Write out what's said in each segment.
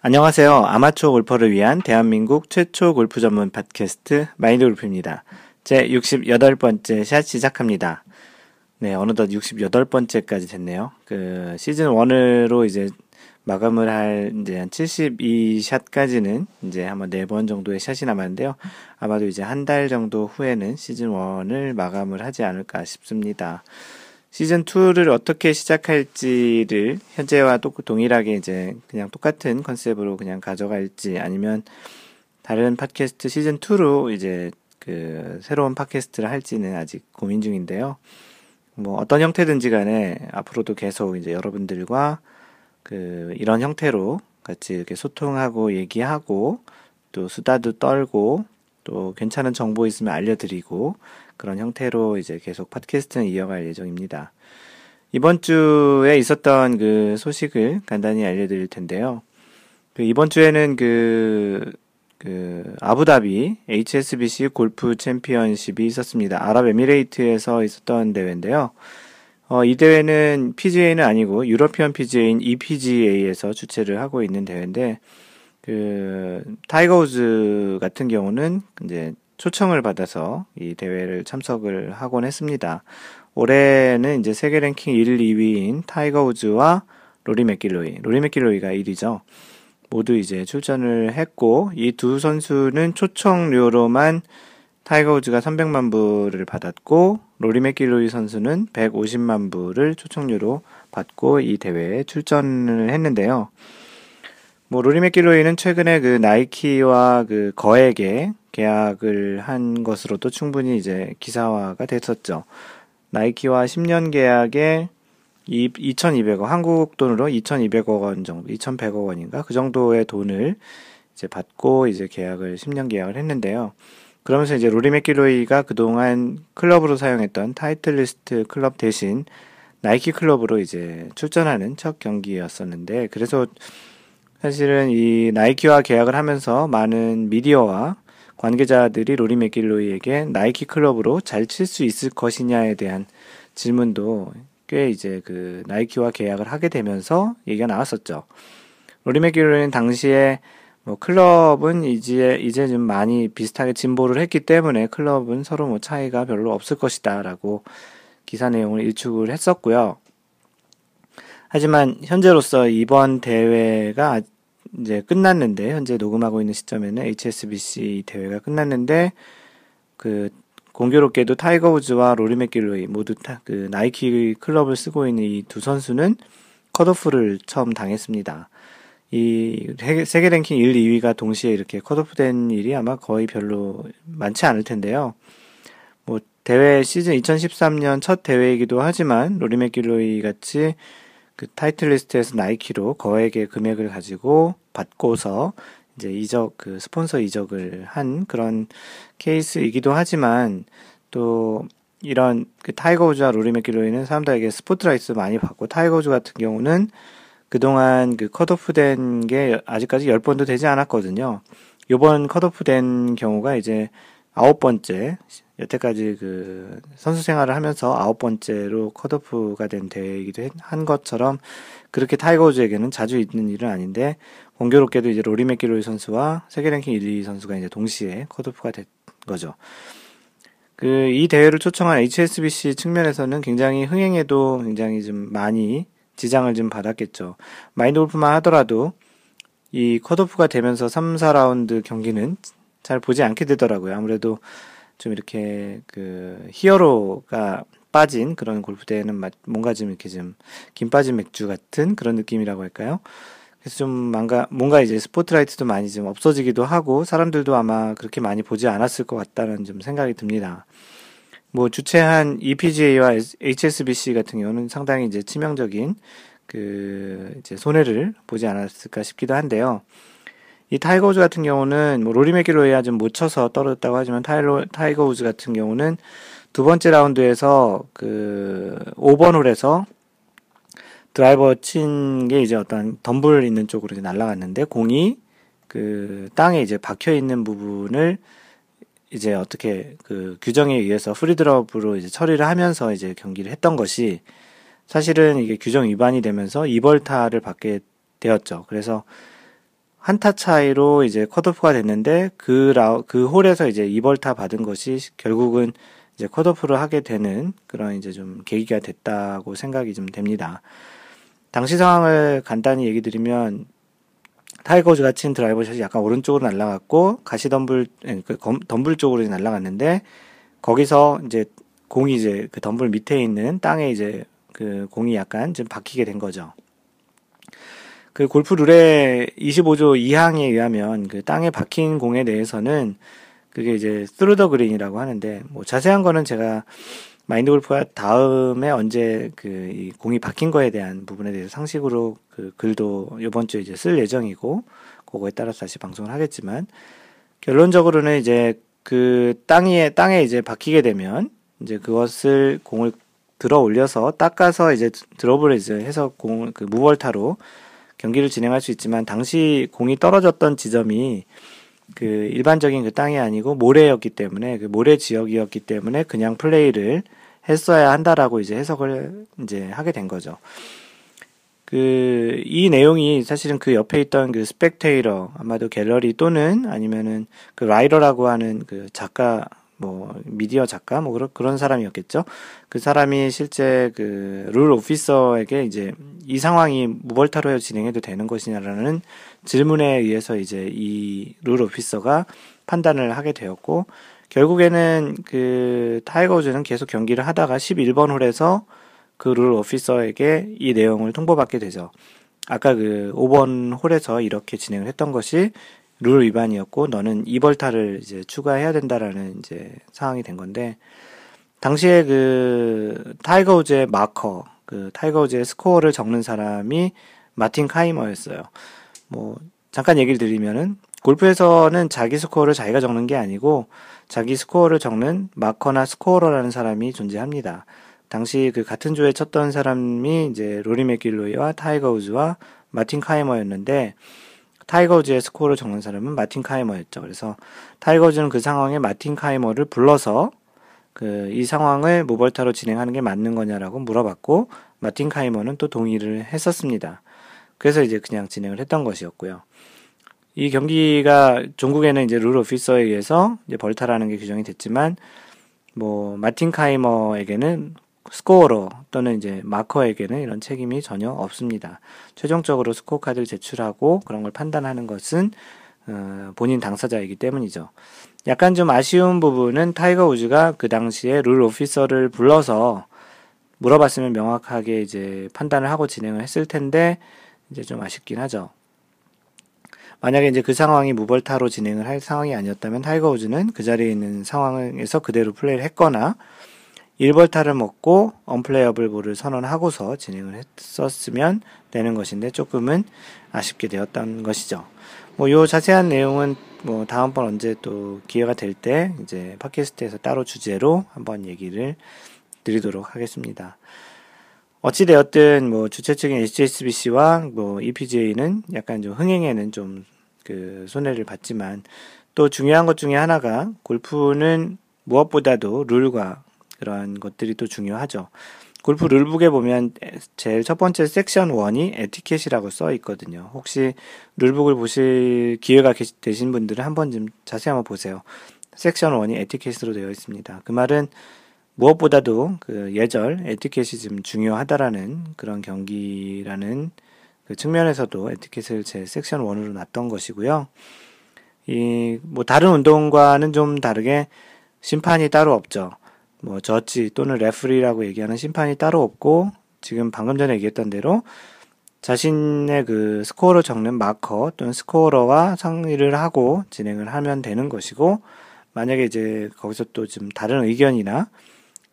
안녕하세요. 아마추어 골퍼를 위한 대한민국 최초 골프 전문 팟캐스트 마인드 골프입니다. 제 68번째 샷 시작합니다. 네, 어느덧 68번째까지 됐네요. 그 시즌 1으로 이제 마감을 할 이제 한 72샷까지는 이제 한번 4번 정도의 샷이 남았는데요. 아마도 이제 한 달 정도 후에는 시즌 1을 마감을 하지 않을까 싶습니다. 시즌 2를 어떻게 시작할지를 현재와 또 동일하게 이제 그냥 똑같은 컨셉으로 그냥 가져갈지 아니면 다른 팟캐스트 시즌 2로 이제 그 새로운 팟캐스트를 할지는 아직 고민 중인데요. 뭐 어떤 형태든지 간에 앞으로도 계속 이제 여러분들과 그 이런 형태로 같이 이렇게 소통하고 얘기하고 또 수다도 떨고 또 괜찮은 정보 있으면 알려드리고 그런 형태로 이제 계속 팟캐스트는 이어갈 예정입니다. 이번 주에 있었던 그 소식을 간단히 알려드릴 텐데요. 그 이번 주에는 그, 그, 아부다비 HSBC 골프 챔피언십이 있었습니다. 아랍에미레이트에서 있었던 대회인데요. 어, 이 대회는 PGA는 아니고 European PGA인 EPGA에서 주최를 하고 있는 대회인데, 그, 타이거 우즈 같은 경우는 이제 초청을 받아서 이 대회를 참석을 하곤 했습니다. 올해는 이제 세계 랭킹 1, 2위인 타이거 우즈와 로리 맥길로이, 로리 맥길로이가 1위죠. 모두 이제 출전을 했고 이 두 선수는 초청료로만 타이거 우즈가 300만 불을 받았고 로리 맥길로이 선수는 150만 불을 초청료로 받고 이 대회에 출전을 했는데요. 뭐 로리 맥길로이는 최근에 그 나이키와 그 거액의 계약을 한 것으로도 충분히 이제 기사화가 됐었죠. 나이키와 10년 계약에 2,200억, 한국 돈으로 2,200억 원 정도, 2,100억 원인가? 그 정도의 돈을 이제 받고 이제 계약을, 10년 계약을 했는데요. 그러면서 이제 로리 맥길로이가 그동안 클럽으로 사용했던 타이틀리스트 클럽 대신 나이키 클럽으로 이제 출전하는 첫 경기였었는데, 그래서 사실은 이 나이키와 계약을 하면서 많은 미디어와 관계자들이 로리 맥길로이에게 나이키 클럽으로 잘 칠 수 있을 것이냐에 대한 질문도 꽤 이제 그 나이키와 계약을 하게 되면서 얘기가 나왔었죠. 로리 맥길로이는 당시에 뭐 클럽은 이제 이제 좀 많이 비슷하게 진보를 했기 때문에 클럽은 서로 뭐 차이가 별로 없을 것이다라고 기사 내용을 일축을 했었고요. 하지만 현재로서 이번 대회가 이제 끝났는데 현재 녹음하고 있는 시점에는 HSBC 대회가 끝났는데 그 공교롭게도 타이거 우즈와 로리 맥길로이 모두 타, 그 나이키 클럽을 쓰고 있는 이 두 선수는 컷오프를 처음 당했습니다. 이 세계 랭킹 1, 2위가 동시에 이렇게 컷오프된 일이 아마 거의 별로 많지 않을 텐데요. 뭐 대회 시즌 2013년 첫 대회이기도 하지만 로리 맥길로이 같이 그 타이틀리스트에서 나이키로 거액의 금액을 가지고 받고서 이제 이적 그 스폰서 이적을 한 그런 케이스이기도 하지만 또 이런 그 타이거 우즈와 로리 맥길로이는 사람들에게 스포트라이트 많이 받고 타이거 우즈 같은 경우는 그동안 그 컷오프 된 게 아직까지 10번도 되지 않았거든요. 요번 컷오프 된 경우가 이제 아홉 번째 여태까지 그 선수 생활을 하면서 아홉 번째로 컷오프가 된 대회이기도 한 것처럼 그렇게 타이거 우즈에게는 자주 있는 일은 아닌데 공교롭게도 이제 로리 맥길로이 선수와 세계 랭킹 1위 선수가 이제 동시에 컷오프가 된 거죠. 그 이 대회를 초청한 HSBC 측면에서는 굉장히 흥행에도 굉장히 좀 많이 지장을 좀 받았겠죠. 마인드 골프만 하더라도 이 컷오프가 되면서 3, 4라운드 경기는 잘 보지 않게 되더라고요. 아무래도 좀 이렇게 그 히어로가 빠진 그런 골프 대회는 뭔가 좀 이렇게 좀 김 빠진 맥주 같은 그런 느낌이라고 할까요? 그래서 좀 뭔가 뭔가 이제 스포트라이트도 많이 좀 없어지기도 하고 사람들도 아마 그렇게 많이 보지 않았을 것 같다는 좀 생각이 듭니다. 뭐 주최한 EPGA와 HSBC 같은 경우는 상당히 이제 치명적인 그 이제 손해를 보지 않았을까 싶기도 한데요. 이 타이거 우즈 같은 경우는 뭐 로리 맥길로이야 좀 못 쳐서 떨어졌다고 하지만 타이로, 타이거 우즈 같은 경우는 두 번째 라운드에서 그 5번 홀에서 드라이버 친 게 이제 어떤 덤불 있는 쪽으로 이제 날아갔는데 공이 그 땅에 이제 박혀 있는 부분을 이제 어떻게 그 규정에 의해서 프리드롭으로 이제 처리를 하면서 이제 경기를 했던 것이 사실은 이게 규정 위반이 되면서 2벌타를 받게 되었죠. 그래서 한타 차이로 이제 컷오프가 됐는데 그 라, 그 홀에서 이제 2벌타 받은 것이 결국은 이제 컷오프를 하게 되는 그런 이제 좀 계기가 됐다고 생각이 좀 됩니다. 당시 상황을 간단히 얘기 드리면 타이거즈가 친 드라이버 샷이 약간 오른쪽으로 날아갔고 가시 덤불 예, 그 덤불 쪽으로 날아갔는데 거기서 이제 공이 이제 그 덤불 밑에 있는 땅에 이제 그 공이 약간 좀 박히게 된 거죠. 그 골프 룰의 25조 2항에 의하면 그 땅에 박힌 공에 대해서는 그게 이제 through the green이라고 하는데 뭐 자세한 거는 제가 마인드 골프가 다음에 언제 그 공이 박힌 거에 대한 부분에 대해서 상식으로 그 글도 이번 주에 이제 쓸 예정이고 그거에 따라서 다시 방송을 하겠지만 결론적으로는 이제 그 땅에 땅에 이제 박히게 되면 이제 그것을 공을 들어 올려서 닦아서 이제 드롭을 이제 해서 공그 무벌타로 경기를 진행할 수 있지만 당시 공이 떨어졌던 지점이 그 일반적인 그 땅이 아니고 모래였기 때문에 그 모래 지역이었기 때문에 그냥 플레이를 했어야 한다라고 이제 해석을 이제 하게 된 거죠. 그, 이 내용이 사실은 그 옆에 있던 그 스펙테이러, 아마도 갤러리 또는 아니면은 그 라이더라고 하는 그 작가 뭐 미디어 작가 뭐 그런 그런 사람이었겠죠. 그 사람이 실제 그 룰 오피서에게 이제 이 상황이 무벌타로 진행해도 되는 것이냐라는 질문에 의해서 이제 이 rule officer가 판단을 하게 되었고 결국에는 그 타이거 우즈는 계속 경기를 하다가 11번 홀에서 그 rule officer에게 이 내용을 통보받게 되죠. 아까 그 5번 홀에서 이렇게 진행을 했던 것이 룰 위반이었고 너는 이벌타를 이제 추가해야 된다라는 이제 상황이 된 건데 당시에 그 타이거 우즈의 마커 그 타이거 우즈의 스코어를 적는 사람이 마틴 카이머였어요. 뭐 잠깐 얘기를 드리면은 골프에서는 자기 스코어를 자기가 적는 게 아니고 자기 스코어를 적는 마커나 scorer라는 사람이 존재합니다. 당시 그 같은 조에 쳤던 사람이 이제 로리 맥길로이와 타이거 우즈와 마틴 카이머였는데 타이거 우즈의 스코어를 적는 사람은 마틴 카이머였죠. 그래서 타이거 우즈는 그 상황에 마틴 카이머를 불러서 그 이 상황을 무벌타로 진행하는 게 맞는 거냐라고 물어봤고 마틴 카이머는 또 동의를 했었습니다. 그래서 이제 그냥 진행을 했던 것이었고요. 이 경기가 종국에는 이제 rule officer에 의해서 이제 벌타라는 게 규정이 됐지만 뭐 마틴 카이머에게는 scorer 또는 이제 마커에게는 이런 책임이 전혀 없습니다. 최종적으로 스코어 카드를 제출하고 그런 걸 판단하는 것은 어, 본인 당사자이기 때문이죠. 약간 좀 아쉬운 부분은 타이거 우즈가 그 당시에 rule officer를 불러서 물어봤으면 명확하게 이제 판단을 하고 진행을 했을 텐데 이제 좀 아쉽긴 하죠. 만약에 이제 그 상황이 무벌타로 진행을 할 상황이 아니었다면 타이거 우즈는 그 자리에 있는 상황에서 그대로 플레이를 했거나 1벌타를 먹고 unplayable ball을 선언하고서 진행을 했었으면 되는 것인데 조금은 아쉽게 되었던 것이죠. 뭐 요 자세한 내용은 뭐 다음번 언제 또 기회가 될 때 이제 팟캐스트에서 따로 주제로 한번 얘기를 드리도록 하겠습니다. 어찌되었든 뭐 주최 측인 HSBC와 뭐 EPGA는 약간 좀 흥행에는 좀 그 손해를 봤지만 또 중요한 것 중에 하나가 골프는 무엇보다도 룰과 그러한 것들이 또 중요하죠. 골프 룰북에 보면 제일 첫 번째 섹션 1이 에티켓이라고 써 있거든요. 혹시 룰북을 보실 기회가 되신 분들은 한번 좀 자세히 한번 보세요. 섹션 1이 에티켓으로 되어 있습니다. 그 말은 무엇보다도 그 예절, 에티켓이 좀 중요하다라는 그런 경기라는 그 측면에서도 에티켓을 제 섹션 1으로 놨던 것이고요. 이, 뭐, 다른 운동과는 좀 다르게 심판이 따로 없죠. 뭐 저지 또는 referee라고 얘기하는 심판이 따로 없고 지금 방금 전에 얘기했던 대로 자신의 그 스코어를 적는 마커 또는 scorer와 상의를 하고 진행을 하면 되는 것이고 만약에 이제 거기서 또 좀 다른 의견이나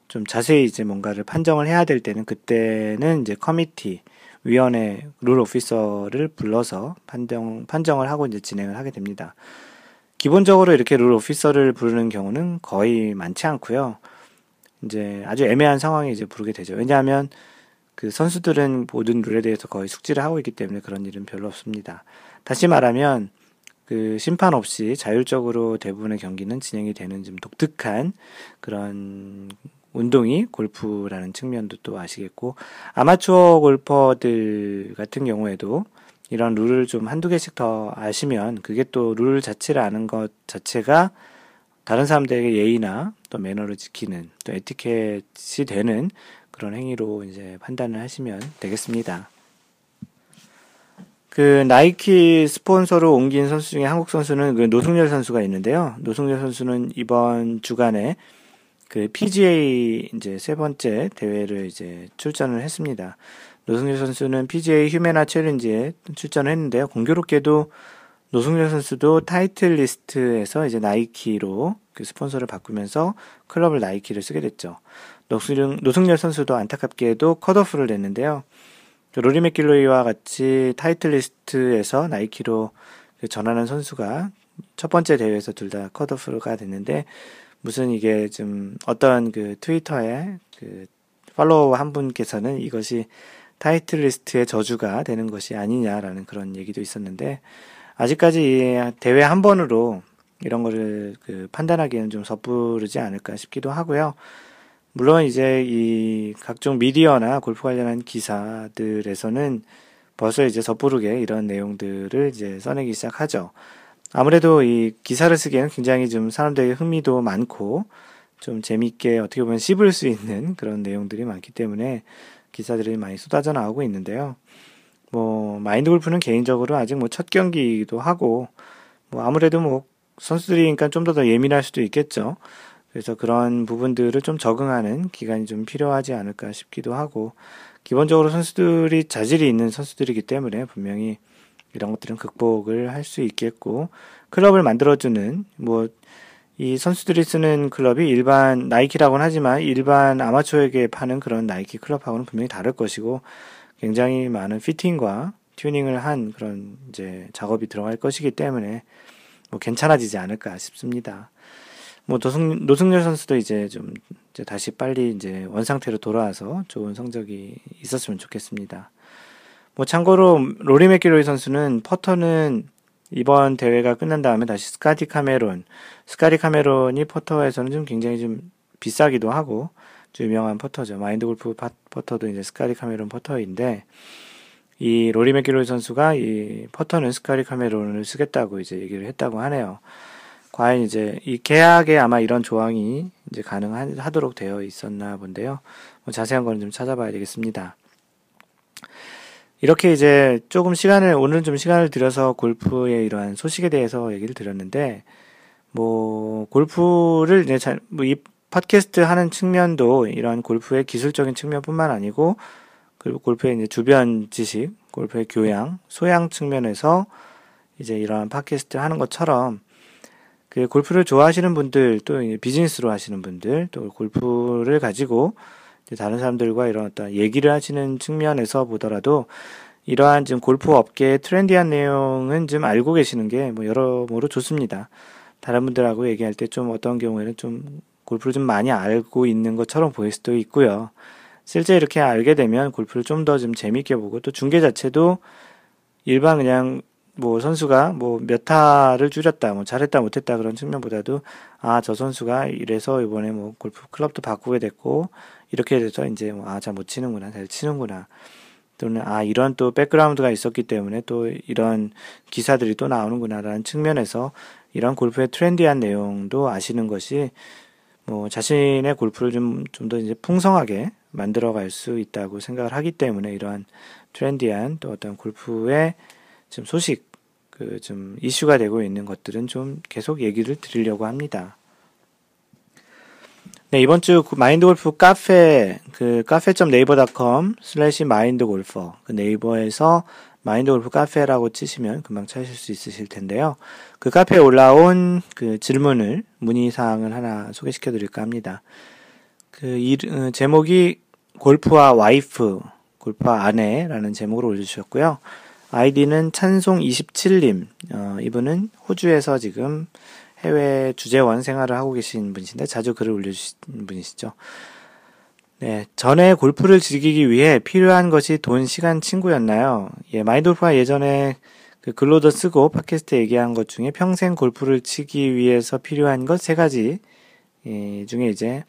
좀 자세히 이제 뭔가를 판정을 해야 될 때는 그때는 이제 커미티 위원회 룰 오피서를 불러서 판정 판정을 하고 이제 진행을 하게 됩니다. 기본적으로 이렇게 룰 오피서를 부르는 경우는 거의 많지 않고요. 이제 아주 애매한 상황에 이제 부르게 되죠. 왜냐하면 그 선수들은 모든 룰에 대해서 거의 숙지를 하고 있기 때문에 그런 일은 별로 없습니다. 다시 말하면 그 심판 없이 자율적으로 대부분의 경기는 진행이 되는 좀 독특한 그런 운동이 골프라는 측면도 또 아시겠고 아마추어 골퍼들 같은 경우에도 이런 룰을 좀 한두 개씩 더 아시면 그게 또 룰 자체를 아는 것 자체가 다른 사람들에게 예의나 또 매너를 지키는 또 에티켓이 되는 그런 행위로 이제 판단을 하시면 되겠습니다. 그 나이키 스폰서로 옮긴 선수 중에 한국 선수는 그 노승열 선수가 있는데요. 노승열 선수는 이번 주간에 그 PGA 이제 세 번째 대회를 이제 출전을 했습니다. 노승열 선수는 PGA 휴매나 챌린지에 출전을 했는데요. 공교롭게도 노승열 선수도 타이틀리스트에서 이제 나이키로 그 스폰서를 바꾸면서 클럽을 나이키를 쓰게 됐죠. 노승열, 노승열 선수도 안타깝게도 컷오프를 냈는데요. 그 로리 맥길로이와 같이 타이틀리스트에서 나이키로 그 전하는 선수가 첫 번째 대회에서 둘 다 컷오프가 됐는데 무슨 이게 좀 어떤 그 트위터에 그 팔로워 한 분께서는 이것이 타이틀리스트의 저주가 되는 것이 아니냐라는 그런 얘기도 있었는데 아직까지 대회 한 번으로 이런 거를 그 판단하기에는 좀 섣부르지 않을까 싶기도 하고요. 물론 이제 이 각종 미디어나 골프 관련한 기사들에서는 벌써 이제 섣부르게 이런 내용들을 이제 써내기 시작하죠. 아무래도 이 기사를 쓰기에는 굉장히 좀 사람들에게 흥미도 많고 좀 재밌게 어떻게 보면 씹을 수 있는 그런 내용들이 많기 때문에 기사들이 많이 쏟아져 나오고 있는데요. 뭐 마인드 골프는 개인적으로 아직 뭐 첫 경기이기도 하고 뭐 아무래도 뭐 선수들이니까 좀 더 더 예민할 수도 있겠죠. 그래서 그런 부분들을 좀 적응하는 기간이 좀 필요하지 않을까 싶기도 하고, 기본적으로 선수들이 자질이 있는 선수들이기 때문에 분명히 이런 것들은 극복을 할 수 있겠고, 클럽을 만들어주는, 뭐, 이 선수들이 쓰는 클럽이 일반 나이키라고는 하지만 일반 아마추어에게 파는 그런 나이키 클럽하고는 분명히 다를 것이고, 굉장히 많은 피팅과 튜닝을 한 그런 이제 작업이 들어갈 것이기 때문에 뭐 괜찮아지지 않을까 싶습니다. 뭐 노승 노승열 선수도 이제 좀 이제 다시 빨리 이제 원상태로 돌아와서 좋은 성적이 있었으면 좋겠습니다. 뭐 참고로 로리 맥기로이 선수는 퍼터는 이번 대회가 끝난 다음에 다시 스카티 카메론, 스카티 카메론이 퍼터에서는 좀 굉장히 좀 비싸기도 하고 좀 유명한 퍼터죠. 마인드 골프 퍼터도 이제 스카티 카메론 퍼터인데 이 로리 맥기로이 선수가 이 퍼터는 스카디 카메론을 쓰겠다고 이제 얘기를 했다고 하네요. 과연 이제 이 계약에 아마 이런 조항이 이제 가능하도록 되어 있었나 본데요. 뭐 자세한 거는 좀 찾아봐야 되겠습니다. 이렇게 이제 조금 시간을, 오늘은 좀 시간을 들여서 골프의 이러한 소식에 대해서 얘기를 드렸는데, 뭐, 골프를 이제 잘, 뭐, 이 팟캐스트 하는 측면도 이러한 골프의 기술적인 측면뿐만 아니고, 그리고 골프의 이제 주변 지식, 골프의 교양, 소양 측면에서 이제 이러한 팟캐스트 하는 것처럼 그 골프를 좋아하시는 분들 또 비즈니스로 하시는 분들 또 골프를 가지고 다른 사람들과 이런 어떤 얘기를 하시는 측면에서 보더라도 이러한 지금 골프 업계의 트렌디한 내용은 좀 알고 계시는 게 뭐 여러모로 좋습니다. 다른 분들하고 얘기할 때 좀 어떤 경우에는 좀 골프를 좀 많이 알고 있는 것처럼 보일 수도 있고요. 실제 이렇게 알게 되면 골프를 좀더좀 재밌게 보고 또 중계 자체도 일반 그냥 뭐 선수가 뭐 몇 타를 줄였다, 뭐 잘했다, 못했다 그런 측면보다도 아, 저 선수가 이래서 이번에 뭐 골프 클럽도 바꾸게 됐고 이렇게 돼서 이제 뭐 아, 잘 못 치는구나, 잘 치는구나. 또는 아, 이런 또 백그라운드가 있었기 때문에 또 이런 기사들이 또 나오는구나라는 측면에서 이런 골프의 trendy한 내용도 아시는 것이 뭐 자신의 골프를 좀 좀 더 이제 풍성하게 만들어 갈 수 있다고 생각을 하기 때문에 이러한 trendy한 또 어떤 골프의 좀 소식, 그 좀 이슈가 되고 있는 것들은 좀 계속 얘기를 드리려고 합니다. 네, 이번 주그 마인드 골프 카페, 그 카페.네이버닷컴 slash 마인드 골퍼, 그 네이버에서 마인드 골프 카페라고 치시면 금방 찾으실 수 있으실 텐데요. 그 카페에 올라온 그 질문을, 문의사항을 하나 소개시켜 드릴까 합니다. 그 이, 어, 제목이 골프와 와이프, 골프와 아내라는 제목으로 올려주셨고요. 아이디는 찬송27님. 어, 이분은 호주에서 지금 해외 주재원 생활을 하고 계신 분이신데 자주 글을 올려주신 분이시죠. 네, 전에 골프를 즐기기 위해 필요한 것이 돈, 시간, 친구였나요? 예, 마인돌프가 예전에 그 글로도 쓰고 팟캐스트 얘기한 것 중에 평생 골프를 치기 위해서 필요한 것 세 가지 예, 중에 이제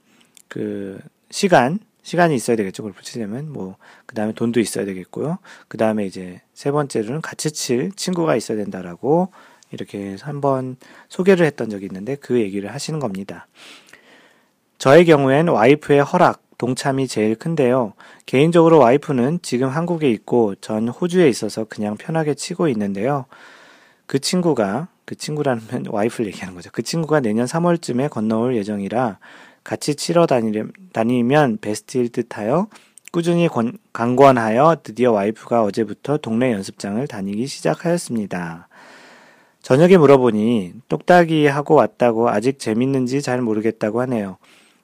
그 시간, 시간이 있어야 되겠죠. 골프 치려면 뭐 그다음에 돈도 있어야 되겠고요. 그다음에 이제 세 번째로는 같이 칠 친구가 있어야 된다라고 이렇게 한번 소개를 했던 적이 있는데 그 얘기를 하시는 겁니다. 저의 경우엔 와이프의 허락, 동참이 제일 큰데요. 개인적으로 와이프는 지금 한국에 있고 전 호주에 있어서 그냥 편하게 치고 있는데요. 그 친구가 그 친구라는 와이프를 얘기하는 거죠. 그 친구가 내년 3월쯤에 건너올 예정이라 같이 치러 다니면 베스트일 듯하여 꾸준히 권, 강권하여 드디어 와이프가 어제부터 동네 연습장을 다니기 시작하였습니다. 저녁에 물어보니 똑딱이 하고 왔다고 아직 재밌는지 잘 모르겠다고 하네요.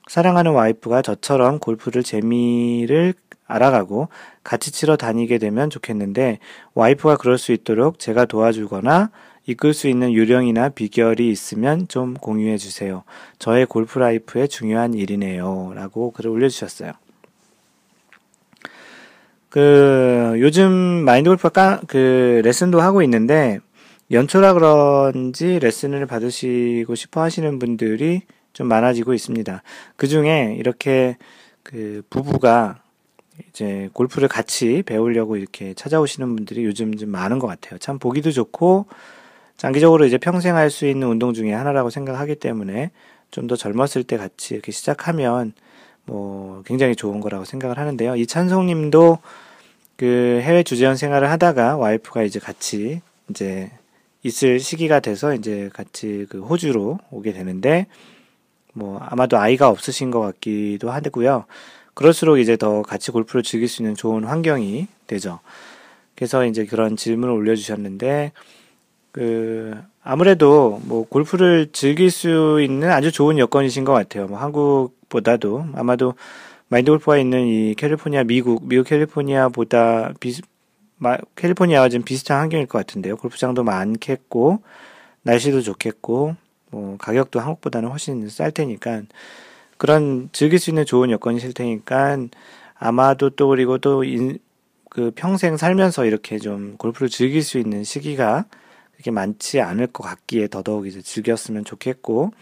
사랑하는 와이프가 저처럼 골프를 재미를 알아가고 같이 치러 다니게 되면 좋겠는데 와이프가 그럴 수 있도록 제가 도와주거나 이끌 수 있는 요령이나 비결이 있으면 좀 공유해 주세요. 저의 골프 life의 중요한 일이네요. 라고 글을 올려주셨어요. 그, 요즘 마인드 골프가 그 레슨도 하고 있는데, 연초라 그런지 레슨을 받으시고 싶어 하시는 분들이 좀 많아지고 있습니다. 그 중에 이렇게 그 부부가 이제 골프를 같이 배우려고 이렇게 찾아오시는 분들이 요즘 좀 많은 것 같아요. 참 보기도 좋고, 장기적으로 이제 평생 할 수 있는 운동 중에 하나라고 생각하기 때문에 좀 더 젊었을 때 같이 이렇게 시작하면 뭐 굉장히 좋은 거라고 생각을 하는데요. 이 찬송님도 그 해외 주재원 생활을 하다가 와이프가 이제 같이 이제 있을 시기가 돼서 이제 같이 그 호주로 오게 되는데 뭐 아마도 아이가 없으신 것 같기도 하고요. 그럴수록 이제 더 같이 골프를 즐길 수 있는 좋은 환경이 되죠. 그래서 이제 그런 질문을 올려주셨는데 그 아무래도 뭐 골프를 즐길 수 있는 아주 좋은 여건이신 것 같아요. 뭐 한국보다도 아마도 마인드 골프가 있는 이 캘리포니아 미국 미국 캘리포니아보다 비 캘리포니아와 좀 비슷한 환경일 것 같은데요. 골프장도 많겠고 날씨도 좋겠고 뭐 가격도 한국보다는 훨씬 쌀 테니까 그런 즐길 수 있는 좋은 여건이실 테니까 아마도 또 그리고 또 그 평생 살면서 이렇게 좀 골프를 즐길 수 있는 시기가 그렇게 많지 않을 것 같기에 더더욱 이제 즐겼으면 좋겠고,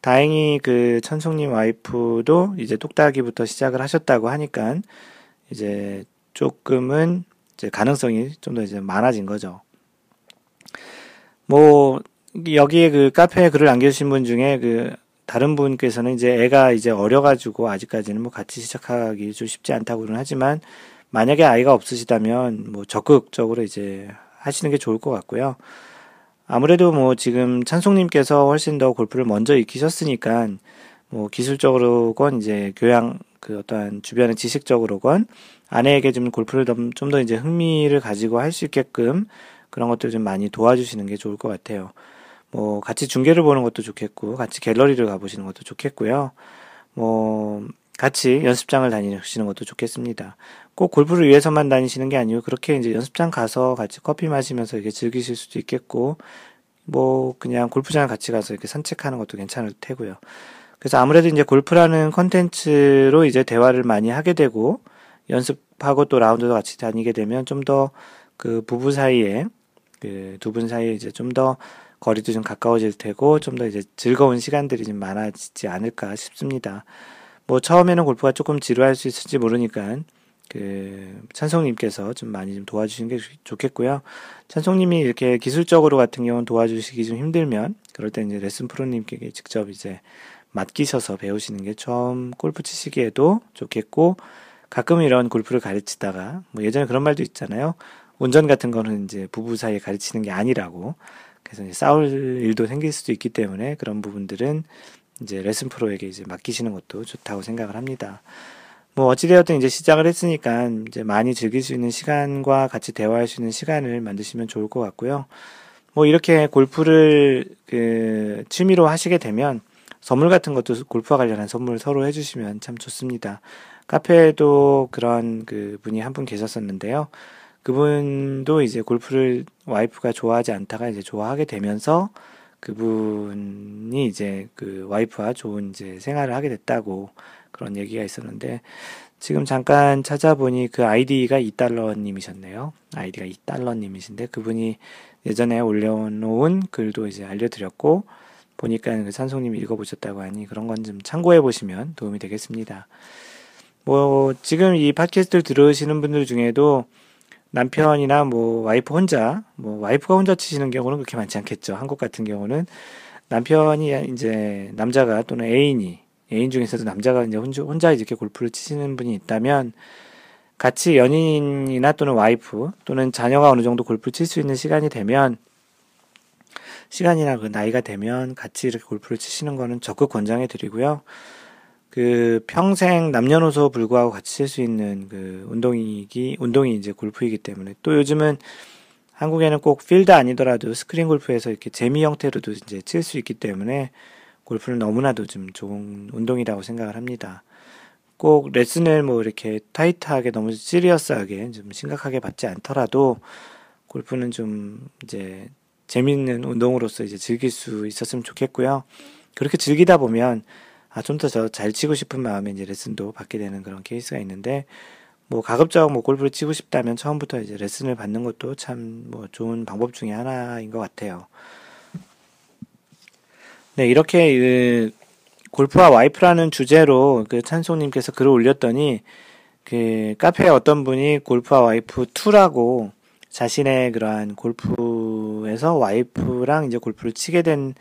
다행히 그 천송님 와이프도 이제 똑딱이부터 시작을 하셨다고 하니까 이제 조금은 이제 가능성이 좀 더 이제 많아진 거죠. 뭐 여기에 그 카페에 글을 남겨주신 분 중에 그 다른 분께서는 이제 애가 이제 어려가지고 아직까지는 뭐 같이 시작하기 좀 쉽지 않다고는 하지만 만약에 아이가 없으시다면 뭐 적극적으로 이제 하시는 게 좋을 것 같고요. 아무래도 뭐 지금 찬송님께서 훨씬 더 골프를 먼저 익히셨으니까 뭐 기술적으로건 이제 교양 그 어떠한 주변의 지식적으로건 아내에게 좀 골프를 좀더 이제 흥미를 가지고 할 수 있게끔 그런 것들을 좀 많이 도와주시는 게 좋을 것 같아요. 뭐 같이 중계를 보는 것도 좋겠고 같이 갤러리를 가보시는 것도 좋겠고요. 뭐 같이 연습장을 다니시는 것도 좋겠습니다. 꼭 골프를 위해서만 다니시는 게 아니고 그렇게 이제 연습장 가서 같이 커피 마시면서 이렇게 즐기실 수도 있겠고 뭐 그냥 골프장 같이 가서 이렇게 산책하는 것도 괜찮을 테고요. 그래서 아무래도 이제 골프라는 컨텐츠로 이제 대화를 많이 하게 되고 연습하고 또 라운드도 같이 다니게 되면 좀 더 그 부부 사이에 그 두 분 사이에 이제 좀더 거리도 좀 가까워질 테고 좀 더 이제 즐거운 시간들이 좀 많아지지 않을까 싶습니다. 뭐 처음에는 골프가 조금 지루할 수 있을지 모르니까 그 찬송님께서 좀 많이 좀 도와주시는 게 좋겠고요. 찬송님이 이렇게 기술적으로 같은 경우는 도와주시기 좀 힘들면 그럴 때 이제 레슨 프로님께 직접 이제 맡기셔서 배우시는 게 처음 골프 치시기에도 좋겠고 가끔 이런 골프를 가르치다가 뭐 예전에 그런 말도 있잖아요. 운전 같은 거는 이제 부부 사이에 가르치는 게 아니라고. 그래서 이제 싸울 일도 생길 수도 있기 때문에 그런 부분들은 이제 레슨 프로에게 이제 맡기시는 것도 좋다고 생각을 합니다. 뭐 어찌되었든 이제 시작을 했으니까 이제 많이 즐길 수 있는 시간과 같이 대화할 수 있는 시간을 만드시면 좋을 것 같고요. 뭐 이렇게 골프를 그 취미로 하시게 되면 선물 같은 것도 골프와 관련한 선물 서로 해주시면 참 좋습니다. 카페에도 그런 그 분이 한 분 계셨었는데요. 그분도 이제 골프를 와이프가 좋아하지 않다가 이제 좋아하게 되면서 그분이 이제 그 와이프와 좋은 이제 생활을 하게 됐다고 그런 얘기가 있었는데 지금 잠깐 찾아보니 그 아이디가 이달러님이셨네요. 아이디가 이달러님이신데 그분이 예전에 올려놓은 글도 이제 알려드렸고 보니까 그 산송님이 읽어보셨다고 하니 그런 건 좀 참고해 보시면 도움이 되겠습니다. 뭐, 지금 이 팟캐스트를 들으시는 분들 중에도 남편이나 뭐 와이프 혼자, 뭐 와이프가 혼자 치시는 경우는 그렇게 많지 않겠죠. 한국 같은 경우는 남편이 이제 남자가 또는 애인이, 애인 중에서도 남자가 이제 혼자, 혼자 이렇게 골프를 치시는 분이 있다면 같이 연인이나 또는 와이프 또는 자녀가 어느 정도 골프를 칠수 있는 시간이 되면 시간이나 그 나이가 되면 같이 이렇게 골프를 치시는 거는 적극 권장해 드리고요. 그 평생 남녀노소 불구하고 같이 칠수 있는 그 운동이기 운동이 이제 골프이기 때문에 또 요즘은 한국에는 꼭 필드 아니더라도 스크린 골프에서 이렇게 재미 형태로도 이제 칠 수 있기 때문에 골프는 너무나도 좀 좋은 운동이라고 생각을 합니다. 꼭 레슨을 뭐 이렇게 타이트하게 너무 serious하게 좀 심각하게 받지 않더라도 골프는 좀 이제 재밌는 운동으로서 이제 즐길 수 있었으면 좋겠고요. 그렇게 즐기다 보면 아, 좀더잘 치고 싶은 마음에 이제 레슨도 받게 되는 그런 케이스가 있는데, 뭐 가급적 뭐 골프를 치고 싶다면 처음부터 이제 레슨을 받는 것도 참 뭐 좋은 방법 중에 하나인 것 같아요. 네, 이렇게 그 골프와 와이프라는 주제로 그 찬송님께서 글을 올렸더니 그 카페에 어떤 분이 골프와 와이프 2라고 자신의 그러한 골프에서 와이프랑 이제 골프를 치게 된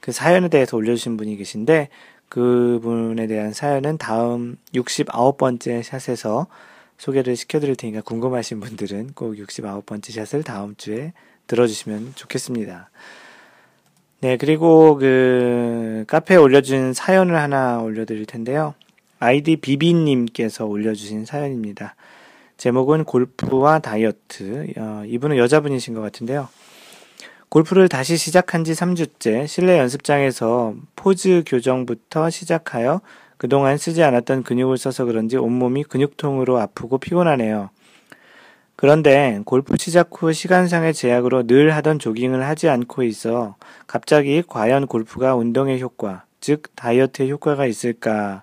그 사연에 대해서 올려주신 분이 계신데 그분에 대한 사연은 다음 69번째 샷에서 소개를 시켜드릴 테니까 궁금하신 분들은 꼭 69번째 샷을 다음 주에 들어주시면 좋겠습니다. 네, 그리고 그 카페에 올려준 사연을 하나 올려드릴 텐데요. 아이디 비비님께서 올려주신 사연입니다. 제목은 골프와 다이어트. 어, 이분은 여자분이신 것 같은데요. 골프를 다시 시작한 지 3주째 실내 연습장에서 포즈 교정부터 시작하여 그동안 쓰지 않았던 근육을 써서 그런지 온몸이 근육통으로 아프고 피곤하네요. 그런데 골프 시작 후 시간상의 제약으로 늘 하던 조깅을 하지 않고 있어 갑자기 과연 골프가 운동의 효과, 즉 다이어트의 효과가 있을까?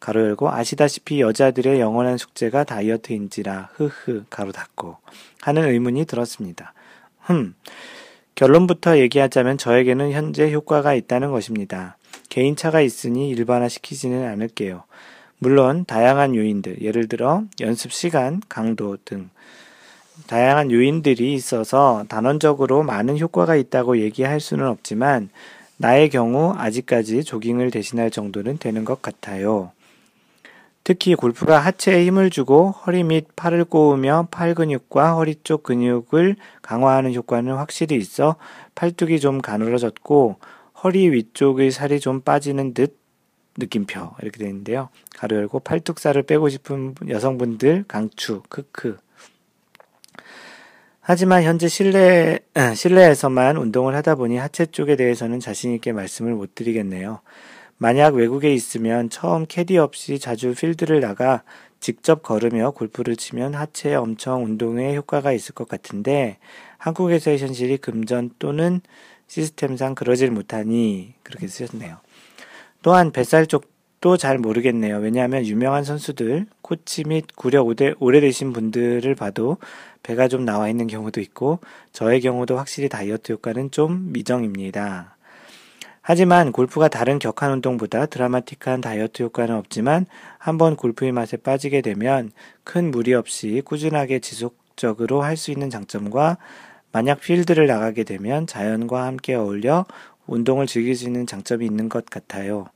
가로 열고 아시다시피 여자들의 영원한 숙제가 다이어트인지라 흐흐 가로 닫고 하는 의문이 들었습니다. 흠. 결론부터 얘기하자면 저에게는 현재 효과가 있다는 것입니다. 개인차가 있으니 일반화시키지는 않을게요. 물론 다양한 요인들, 예를 들어 연습 시간, 강도 등 다양한 요인들이 있어서 단원적으로 많은 효과가 있다고 얘기할 수는 없지만 나의 경우 아직까지 조깅을 대신할 정도는 되는 것 같아요. 특히 골프가 하체에 힘을 주고 허리 및 팔을 꼬으며 팔 근육과 허리 쪽 근육을 강화하는 효과는 확실히 있어 팔뚝이 좀 가늘어졌고 허리 위쪽의 살이 좀 빠지는 듯 느낌표 이렇게 되는데요. 가로 열고 팔뚝살을 빼고 싶은 여성분들 강추 크크. 하지만 현재 실내 실내에서만 운동을 하다 보니 하체 쪽에 대해서는 자신 있게 말씀을 못 드리겠네요. 만약 외국에 있으면 처음 캐디 없이 자주 필드를 나가 직접 걸으며 골프를 치면 하체에 엄청 운동에 효과가 있을 것 같은데 한국에서의 현실이 금전 또는 시스템상 그러질 못하니 그렇게 쓰셨네요. 또한 뱃살 쪽도 잘 모르겠네요. 왜냐하면 유명한 선수들, 코치 및 구력 오래, 오래되신 분들을 봐도 배가 좀 나와 있는 경우도 있고 저의 경우도 확실히 다이어트 효과는 좀 미정입니다. 하지만 골프가 다른 격한 운동보다 드라마틱한 다이어트 효과는 없지만 한번 골프의 맛에 빠지게 되면 큰 무리 없이 꾸준하게 지속적으로 할 수 있는 장점과 만약 필드를 나가게 되면 자연과 함께 어울려 운동을 즐길 수 있는 장점이 있는 것 같아요.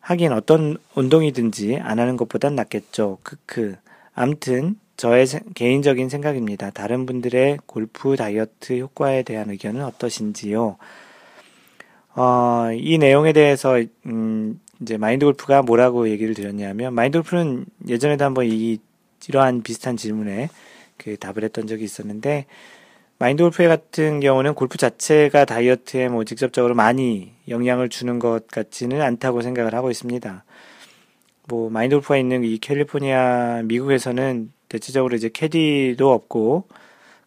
하긴 어떤 운동이든지 안 하는 것보단 낫겠죠. 크크. 암튼 저의 개인적인 생각입니다. 다른 분들의 골프 다이어트 효과에 대한 의견은 어떠신지요? 어, 이 내용에 대해서, 음, 이제 마인드 골프가 뭐라고 얘기를 드렸냐면, 마인드 골프는 예전에도 한번 이, 이러한 비슷한 질문에 그 답을 했던 적이 있었는데, 마인드 골프 같은 경우는 골프 자체가 다이어트에 뭐 직접적으로 많이 영향을 주는 것 같지는 않다고 생각을 하고 있습니다. 뭐, 마인드 골프가 있는 이 캘리포니아, 미국에서는 대체적으로 이제 캐디도 없고,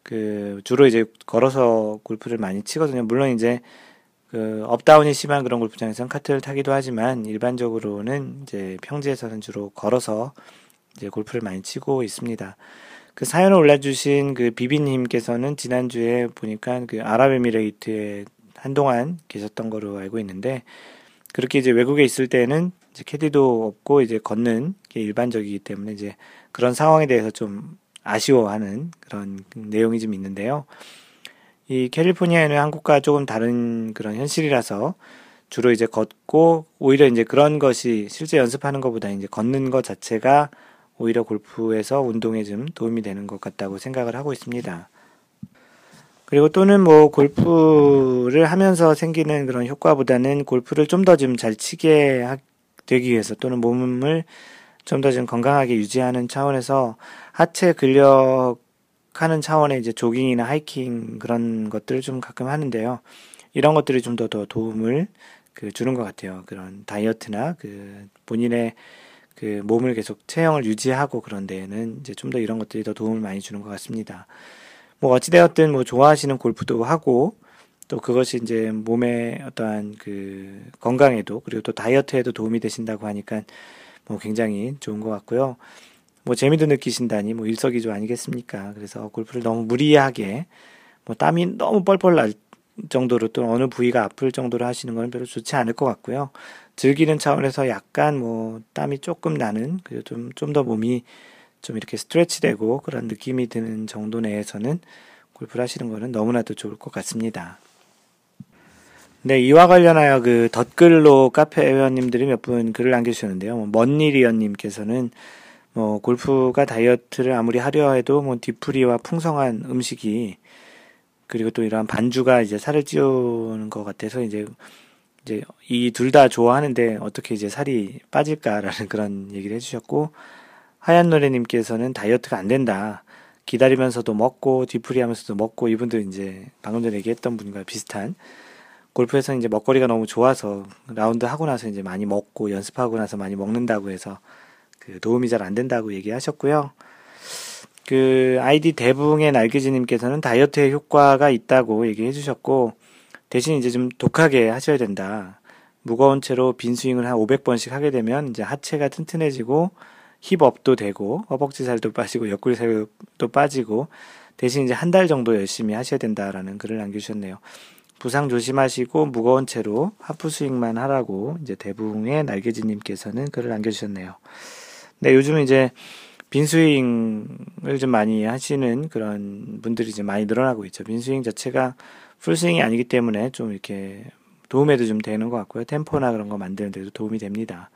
그, 주로 이제 걸어서 골프를 많이 치거든요. 물론 이제 그 up down이 심한 그런 골프장에서는 카트를 타기도 하지만 일반적으로는 이제 평지에서는 주로 걸어서 이제 골프를 많이 치고 있습니다. 그 사연을 올려주신 그 비비님께서는 지난주에 보니까 그 아랍에미레이트에 한동안 계셨던 거로 알고 있는데 그렇게 이제 외국에 있을 때는 이제 캐디도 없고 이제 걷는 게 일반적이기 때문에 이제 그런 상황에 대해서 좀 아쉬워하는 그런 내용이 좀 있는데요. 이 캘리포니아에는 한국과 조금 다른 그런 현실이라서 주로 이제 걷고 오히려 이제 그런 것이 실제 연습하는 것보다 이제 걷는 것 자체가 오히려 골프에서 운동에 좀 도움이 되는 것 같다고 생각을 하고 있습니다. 그리고 또는 뭐 골프를 하면서 생기는 그런 효과보다는 골프를 좀 더 좀 잘 치게 되기 위해서 또는 몸을 좀 더 좀 건강하게 유지하는 차원에서 하체 근력 하는 차원의 이제 조깅이나 하이킹 그런 것들을 좀 가끔 하는데요. 이런 것들이 좀 더 더 도움을 그 주는 것 같아요. 그런 다이어트나 그 본인의 그 몸을 계속 체형을 유지하고 그런 데에는 이제 좀 더 이런 것들이 더 도움을 많이 주는 것 같습니다. 뭐 어찌되었든 뭐 좋아하시는 골프도 하고 또 그것이 이제 몸의 어떠한 그 건강에도 그리고 또 다이어트에도 도움이 되신다고 하니까 뭐 굉장히 좋은 것 같고요. 뭐 재미도 느끼신다니 뭐 일석이조 아니겠습니까? 그래서 골프를 너무 무리하게 뭐 땀이 너무 뻘뻘 날 정도로 또 어느 부위가 아플 정도로 하시는 건 별로 좋지 않을 것 같고요. 즐기는 차원에서 약간 뭐 땀이 조금 나는 그리고 좀 좀 더 몸이 좀 이렇게 스트레치되고 그런 느낌이 드는 정도 내에서는 골프를 하시는 거는 너무나도 좋을 것 같습니다. 네, 이와 관련하여 그 덧글로 카페 회원님들이 몇 분 글을 남겨주셨는데요. 뭐 먼일이언님께서는 뭐 골프가 다이어트를 아무리 하려 해도 뭐 뒤풀이와 풍성한 음식이 그리고 또 이러한 반주가 이제 살을 찌우는 것 같아서 이제 이제 이 둘 다 좋아하는데 어떻게 이제 살이 빠질까라는 그런 얘기를 해주셨고 하얀 노래님께서는 다이어트가 안 된다. 기다리면서도 먹고 뒤풀이 하면서도 먹고 이분도 이제 방금 전에 얘기했던 분과 비슷한 골프에서 이제 먹거리가 너무 좋아서 라운드 하고 나서 이제 많이 먹고 연습하고 나서 많이 먹는다고 해서 그 도움이 잘 안 된다고 얘기하셨고요. 그 아이디 대붕의 날개지님께서는 다이어트에 효과가 있다고 얘기해 주셨고 대신 이제 좀 독하게 하셔야 된다. 무거운 채로 빈 스윙을 한 500번씩 하게 되면 이제 하체가 튼튼해지고 힙업도 되고 허벅지 살도 빠지고 옆구리 살도 빠지고 대신 이제 한 달 정도 열심히 하셔야 된다라는 글을 남겨주셨네요. 부상 조심하시고 무거운 채로 하프 스윙만 하라고 이제 대붕의 날개지님께서는 글을 남겨주셨네요. 네, 요즘은 이제 빈스윙을 좀 많이 하시는 그런 분들이 이제 많이 늘어나고 있죠. 빈스윙 자체가 풀스윙이 아니기 때문에 좀 이렇게 도움에도 좀 되는 것 같고요. 템포나 그런 거 만드는 데도 도움이 됩니다.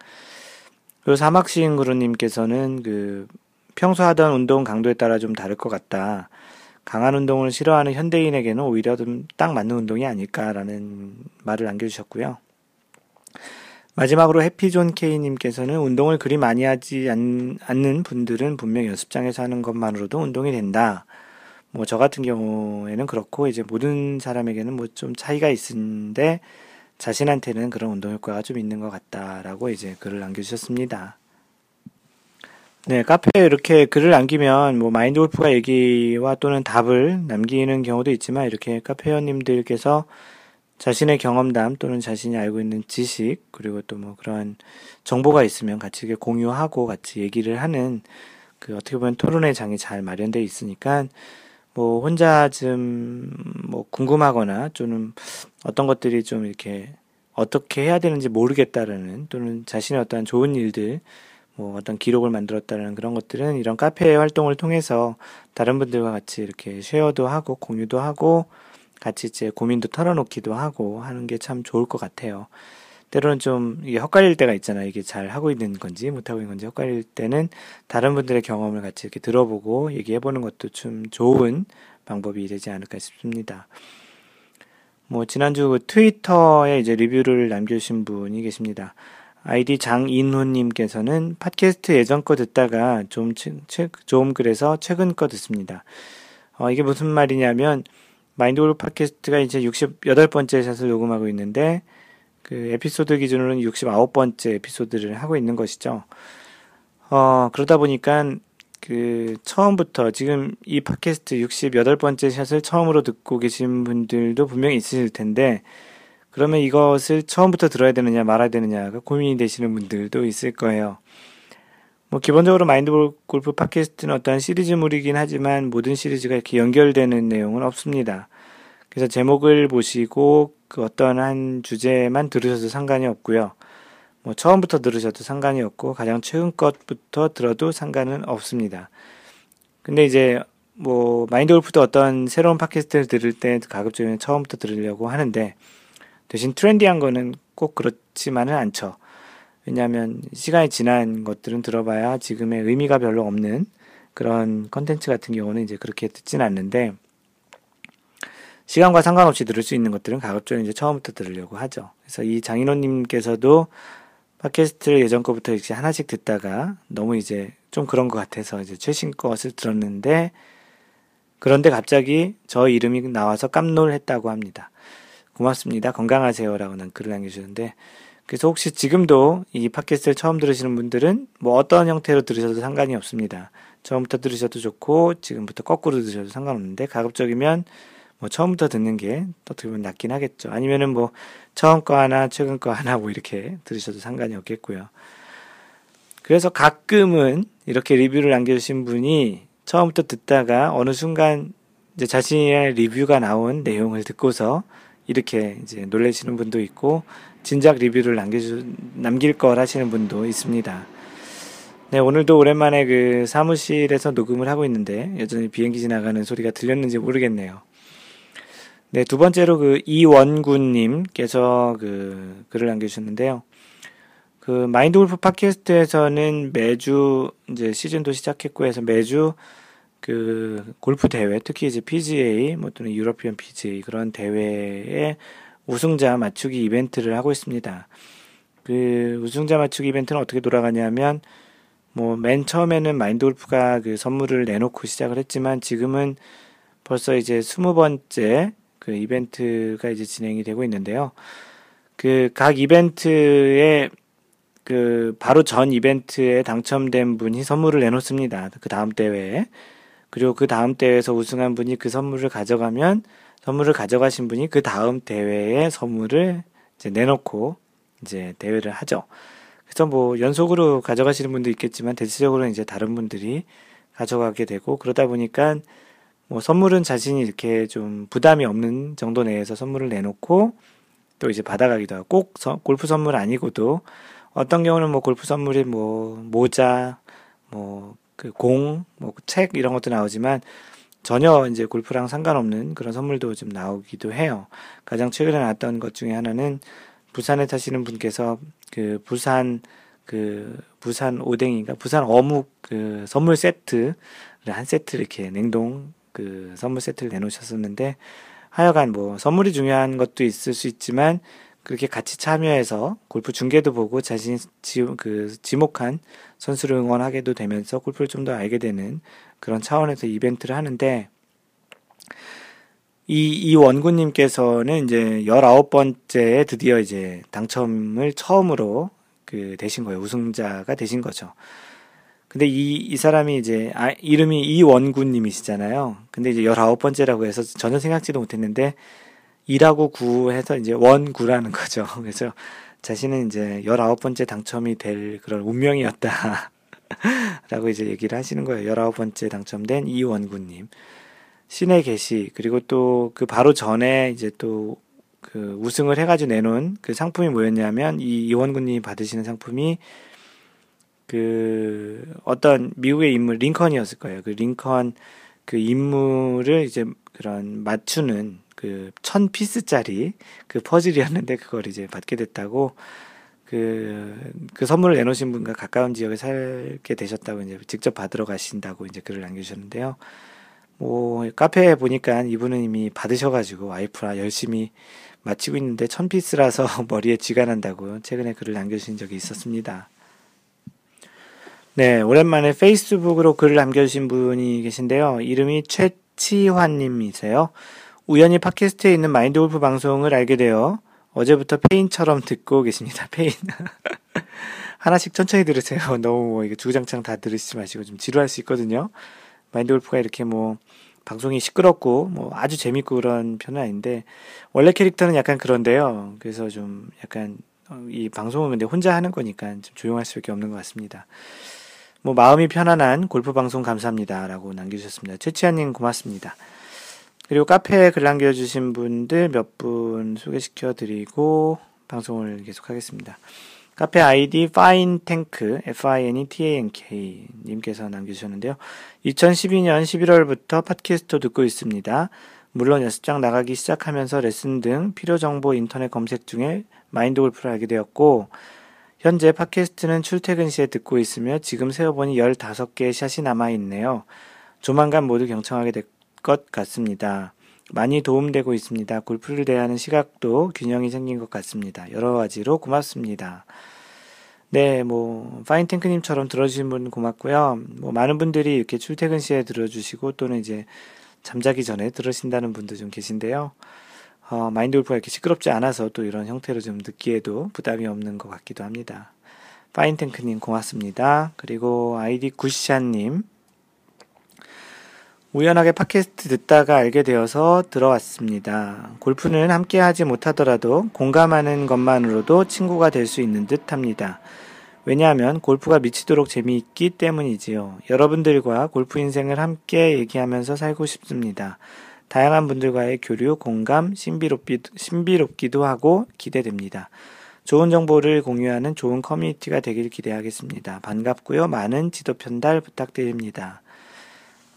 그리고 사막시인 그루님께서는 그 평소 하던 운동 강도에 따라 좀 다를 것 같다. 강한 운동을 싫어하는 현대인에게는 오히려 좀 딱 맞는 운동이 아닐까라는 말을 남겨주셨고요. 마지막으로 해피존 K님께서는 운동을 그리 많이 하지 않, 는 분들은 분명 연습장에서 하는 것만으로도 운동이 된다. 뭐 저 같은 경우에는 그렇고 이제 모든 사람에게는 뭐 좀 차이가 있는데 자신한테는 그런 운동 효과가 좀 있는 것 같다라고 이제 글을 남겨주셨습니다. 네, 카페에 이렇게 글을 남기면 뭐 마인드 골프가 얘기와 또는 답을 남기는 경우도 있지만 이렇게 카페 회원님들께서 자신의 경험담 또는 자신이 알고 있는 지식 그리고 또 뭐 그런 정보가 있으면 같이 이렇게 공유하고 같이 얘기를 하는 그 어떻게 보면 토론의 장이 잘 마련되어 있으니까 뭐 혼자 좀 뭐 궁금하거나 또는 어떤 것들이 좀 이렇게 어떻게 해야 되는지 모르겠다라는 또는 자신의 어떤 좋은 일들 뭐 어떤 기록을 만들었다는 그런 것들은 이런 카페 활동을 통해서 다른 분들과 같이 이렇게 쉐어도 하고 공유도 하고 같이 이제 고민도 털어놓기도 하고 하는 게 참 좋을 것 같아요. 때로는 좀 이게 헛갈릴 때가 있잖아요. 이게 잘 하고 있는 건지 못하고 있는 건지 헛갈릴 때는 다른 분들의 경험을 같이 이렇게 들어보고 얘기해보는 것도 좀 좋은 방법이 되지 않을까 싶습니다. 뭐 지난주 그 트위터에 이제 리뷰를 남겨주신 분이 계십니다. 아이디 장인훈님께서는 팟캐스트 예전 거 듣다가 좀, 최, 좀 그래서 최근 거 듣습니다. 어, 이게 무슨 말이냐면 마인드골프 팟캐스트가 이제 68번째 샷을 녹음하고 있는데 그 에피소드 기준으로는 69번째 에피소드를 하고 있는 것이죠. 어, 그러다 보니까 그 처음부터 지금 이 팟캐스트 68번째 샷을 처음으로 듣고 계신 분들도 분명히 있으실 텐데 그러면 이것을 처음부터 들어야 되느냐 말아야 되느냐가 고민이 되시는 분들도 있을 거예요. 뭐 기본적으로 마인드 골프 팟캐스트는 어떤 시리즈물이긴 하지만 모든 시리즈가 이렇게 연결되는 내용은 없습니다. 그래서 제목을 보시고 그 어떤 한 주제만 들으셔도 상관이 없고요. 뭐 처음부터 들으셔도 상관이 없고 가장 최근 것부터 들어도 상관은 없습니다. 근데 이제 뭐 마인드 골프도 어떤 새로운 팟캐스트를 들을 때 가급적이면 처음부터 들으려고 하는데 대신 트렌디한 거는 꼭 그렇지만은 않죠. 왜냐하면 시간이 지난 것들은 들어봐야 지금의 의미가 별로 없는 그런 컨텐츠 같은 경우는 이제 그렇게 듣진 않는데 시간과 상관없이 들을 수 있는 것들은 가급적 이제 처음부터 들으려고 하죠. 그래서 이 장인호님께서도 팟캐스트를 예전 거부터 이제 하나씩 듣다가 너무 이제 좀 그런 것 같아서 이제 최신 것을 들었는데 그런데 갑자기 저 이름이 나와서 깜놀했다고 합니다. 고맙습니다. 건강하세요라고는 글을 남겨주셨는데 그래서 혹시 지금도 이 팟캐스트를 처음 들으시는 분들은 뭐 어떤 형태로 들으셔도 상관이 없습니다. 처음부터 들으셔도 좋고 지금부터 거꾸로 들으셔도 상관없는데 가급적이면 뭐 처음부터 듣는 게 어떻게 보면 낫긴 하겠죠. 아니면은 뭐 처음 거 하나, 최근 거 하나 뭐 이렇게 들으셔도 상관이 없겠고요. 그래서 가끔은 이렇게 리뷰를 남겨주신 분이 처음부터 듣다가 어느 순간 이제 자신의 리뷰가 나온 내용을 듣고서 이렇게 이제 놀래시는 분도 있고 진작 리뷰를 남겨주 남길 걸 하시는 분도 있습니다. 네, 오늘도 오랜만에 그 사무실에서 녹음을 하고 있는데 여전히 비행기 지나가는 소리가 들렸는지 모르겠네요. 네, 두 번째로 그 이원구님께서 그 글을 남겨주셨는데요. 그 마인드 골프 팟캐스트에서는 매주 이제 시즌도 시작했고 해서 매주 그 골프 대회, 특히 이제 PGA, 뭐 또는 유러피언 PGA 그런 대회에 우승자 맞추기 이벤트를 하고 있습니다. 그 우승자 맞추기 이벤트는 어떻게 돌아가냐면 뭐 맨 처음에는 마인드 골프가 그 선물을 내놓고 시작을 했지만 지금은 벌써 이제 스무 번째 그 이벤트가 이제 진행이 되고 있는데요. 그 각 이벤트에 그 바로 전 이벤트에 당첨된 분이 선물을 내놓습니다. 그 다음 대회에. 그리고 그 다음 대회에서 우승한 분이 그 선물을 가져가면 선물을 가져가신 분이 그 다음 대회에 선물을 이제 내놓고 이제 대회를 하죠. 그래서 뭐 연속으로 가져가시는 분도 있겠지만 대체적으로 이제 다른 분들이 가져가게 되고 그러다 보니까 뭐 선물은 자신이 이렇게 좀 부담이 없는 정도 내에서 선물을 내놓고 또 이제 받아가기도 하고 꼭 서, 골프 선물 아니고도 어떤 경우는 뭐 골프 선물이 뭐 모자, 뭐 그 공, 뭐 책 이런 것도 나오지만 전혀 이제 골프랑 상관없는 그런 선물도 좀 나오기도 해요. 가장 최근에 나왔던 것 중에 하나는 부산에 타시는 분께서 그 부산 그 부산 오뎅인가 부산 어묵 그 선물 세트를 한 세트 이렇게 냉동 그 선물 세트를 내놓으셨었는데 하여간 뭐 선물이 중요한 것도 있을 수 있지만 그렇게 같이 참여해서 골프 중계도 보고 자신이 지, 그 지목한 선수를 응원하게도 되면서 골프를 좀 더 알게 되는 그런 차원에서 이벤트를 하는데 이, 이 원구님께서는 이제 19번째에 드디어 이제 당첨을 처음으로 그 되신 거예요. 우승자가 되신 거죠. 근데 이, 이 사람이 이제, 아, 이름이 이원구님이시잖아요. 근데 이제 열아홉 번째라고 해서 전혀 생각지도 못했는데, 이라고 구 해서 이제 원구라는 거죠. 그래서 자신은 이제 열아홉 번째 당첨이 될 그런 운명이었다. 라고 이제 얘기를 하시는 거예요. 열아홉 번째 당첨된 이원구님. 신의 계시, 그리고 또 그 바로 전에 이제 또 그 우승을 해가지고 내놓은 그 상품이 뭐였냐면, 이 이원구님이 받으시는 상품이 그 어떤 미국의 인물 링컨이었을 거예요. 그 링컨 그 인물을 이제 그런 맞추는 그 천 피스짜리 그 퍼즐이었는데 그걸 이제 받게 됐다고 그, 그 선물을 내놓으신 분과 가까운 지역에 살게 되셨다고 이제 직접 받으러 가신다고 이제 글을 남겨주셨는데요. 뭐, 카페에 보니까 이분은 이미 받으셔가지고 와이프랑 열심히 마치고 있는데 천 피스라서 머리에 쥐가 난다고 최근에 글을 남겨주신 적이 있었습니다. 네, 오랜만에 페이스북으로 글을 남겨주신 분이 계신데요. 이름이 최치환님이세요. 우연히 팟캐스트에 있는 마인드 골프 방송을 알게 되어 어제부터 폐인처럼 듣고 계십니다. 폐인. 하나씩 천천히 들으세요. 너무 뭐 이게 주구장창 다 들으시지 마시고 좀 지루할 수 있거든요. 마인드 골프가 이렇게 뭐 방송이 시끄럽고 뭐 아주 재밌고 그런 편은 아닌데 원래 캐릭터는 약간 그런데요. 그래서 좀 약간 어, 이 방송은 근데 혼자 하는 거니까 좀 조용할 수밖에 없는 것 같습니다. 뭐 마음이 편안한 골프 방송 감사합니다라고 남겨주셨습니다. 최치아님 고맙습니다. 그리고 카페에 글 남겨주신 분들 몇 분 소개시켜 드리고 방송을 계속하겠습니다. 카페 아이디 finetank, f-i-n-e-t-a-n-k 님께서 남겨주셨는데요. 2012년 11월부터 팟캐스트 듣고 있습니다. 물론 연습장 나가기 시작하면서 레슨 등 필요 정보 인터넷 검색 중에 마인드 골프를 알게 되었고, 현재 팟캐스트는 출퇴근 시에 듣고 있으며 지금 세어보니 15개의 샷이 남아있네요. 조만간 모두 경청하게 될 것 같습니다. 많이 도움되고 있습니다. 골프를 대하는 시각도 균형이 생긴 것 같습니다. 여러 가지로 고맙습니다. 네, 뭐, 파인탱크님처럼 들어주신 분 고맙고요. 뭐, 많은 분들이 이렇게 출퇴근 시에 들어주시고 또는 이제 잠자기 전에 들으신다는 분도 좀 계신데요. 어, 마인드 골프가 이렇게 시끄럽지 않아서 또 이런 형태로 좀 듣기에도 부담이 없는 것 같기도 합니다. 파인탱크님 고맙습니다. 그리고 아이디 구시샤님. 우연하게 팟캐스트 듣다가 알게 되어서 들어왔습니다. 골프는 함께 하지 못하더라도 공감하는 것만으로도 친구가 될 수 있는 듯 합니다. 왜냐하면 골프가 미치도록 재미있기 때문이지요. 여러분들과 골프 인생을 함께 얘기하면서 살고 싶습니다. 다양한 분들과의 교류, 공감, 신비롭기도, 신비롭기도 하고 기대됩니다. 좋은 정보를 공유하는 좋은 커뮤니티가 되길 기대하겠습니다. 반갑고요. 많은 지도 편달 부탁드립니다.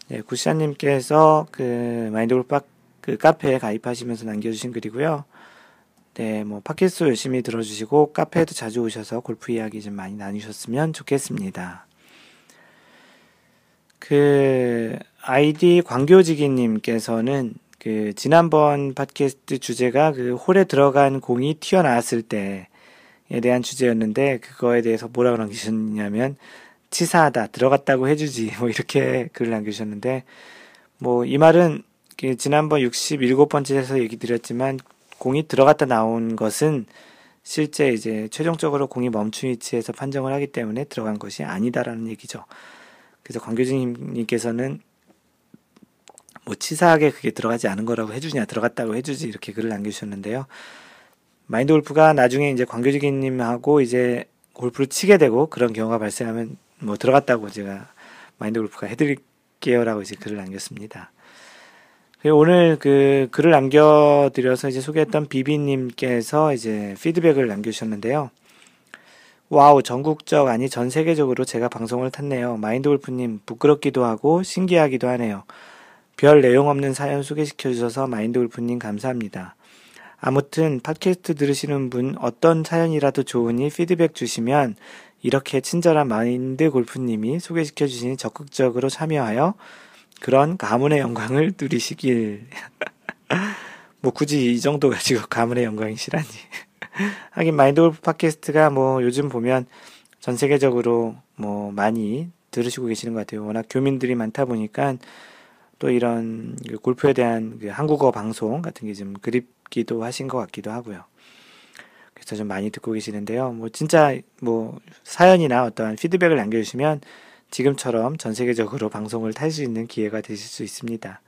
네, 구시아님께서 그 마인드 골프 그 카페에 가입하시면서 남겨주신 글이고요. 네, 뭐 팟캐스트 열심히 들어주시고 카페에도 자주 오셔서 골프 이야기 좀 많이 나누셨으면 좋겠습니다. 그 아이디 광교지기님께서는 그 지난번 팟캐스트 주제가 그 홀에 들어간 공이 튀어나왔을 때에 대한 주제였는데 그거에 대해서 뭐라고 남기셨냐면 치사하다 들어갔다고 해주지 뭐 이렇게 글을 남겨주셨는데 뭐 이 말은 그 지난번 67번째에서 얘기 드렸지만 공이 들어갔다 나온 것은 실제 이제 최종적으로 공이 멈춘 위치에서 판정을 하기 때문에 들어간 것이 아니다라는 얘기죠. 그래서 광교진님께서는 뭐 치사하게 그게 들어가지 않은 거라고 해주냐 들어갔다고 해주지 이렇게 글을 남겨주셨는데요. 마인드 골프가 나중에 이제 광교지기님하고 이제 골프를 치게 되고 그런 경우가 발생하면 뭐 들어갔다고 제가 마인드 골프가 해드릴게요라고 이제 글을 남겼습니다. 오늘 그 글을 남겨드려서 이제 소개했던 비비님께서 이제 피드백을 남겨주셨는데요. 와우, 전국적, 아니 전 세계적으로 제가 방송을 탔네요. 마인드 골프님, 부끄럽기도 하고 신기하기도 하네요. 별 내용 없는 사연 소개시켜 주셔서 마인드 골프님 감사합니다. 아무튼 팟캐스트 들으시는 분 어떤 사연이라도 좋으니 피드백 주시면 이렇게 친절한 마인드 골프님이 소개시켜 주시니 적극적으로 참여하여 그런 가문의 영광을 누리시길. 뭐 굳이 이 정도 가지고 가문의 영광이시라니. 하긴 마인드 골프 팟캐스트가 뭐 요즘 보면 전 세계적으로 뭐 많이 들으시고 계시는 것 같아요. 워낙 교민들이 많다 보니까 또 이런 그 골프에 대한 그 한국어 방송 같은 게 좀 그립기도 하신 것 같기도 하고요. 그래서 좀 많이 듣고 계시는데요. 뭐 진짜 뭐 사연이나 어떠한 피드백을 남겨주시면 지금처럼 전 세계적으로 방송을 탈 수 있는 기회가 되실 수 있습니다.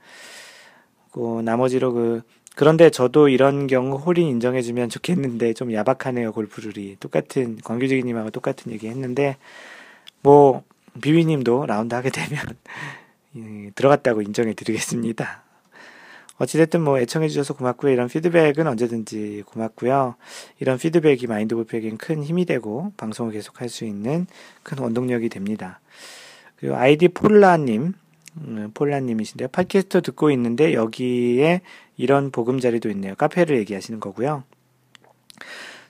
그 나머지로 그 그런데 저도 이런 경우 홀인 인정해주면 좋겠는데 좀 야박하네요 골프룰이 똑같은 광교지기님하고 똑같은 얘기 했는데 뭐 비비님도 라운드 하게 되면 들어갔다고 인정해 드리겠습니다. 어찌됐든 뭐 애청해 주셔서 고맙고요. 이런 피드백은 언제든지 고맙고요. 이런 피드백이 마인드 골프에겐 큰 힘이 되고 방송을 계속할 수 있는 큰 원동력이 됩니다. 그리고 아이디 폴라님, 음, 폴라님이신데요. 팟캐스트 듣고 있는데 여기에 이런 보금자리도 있네요. 카페를 얘기하시는 거고요.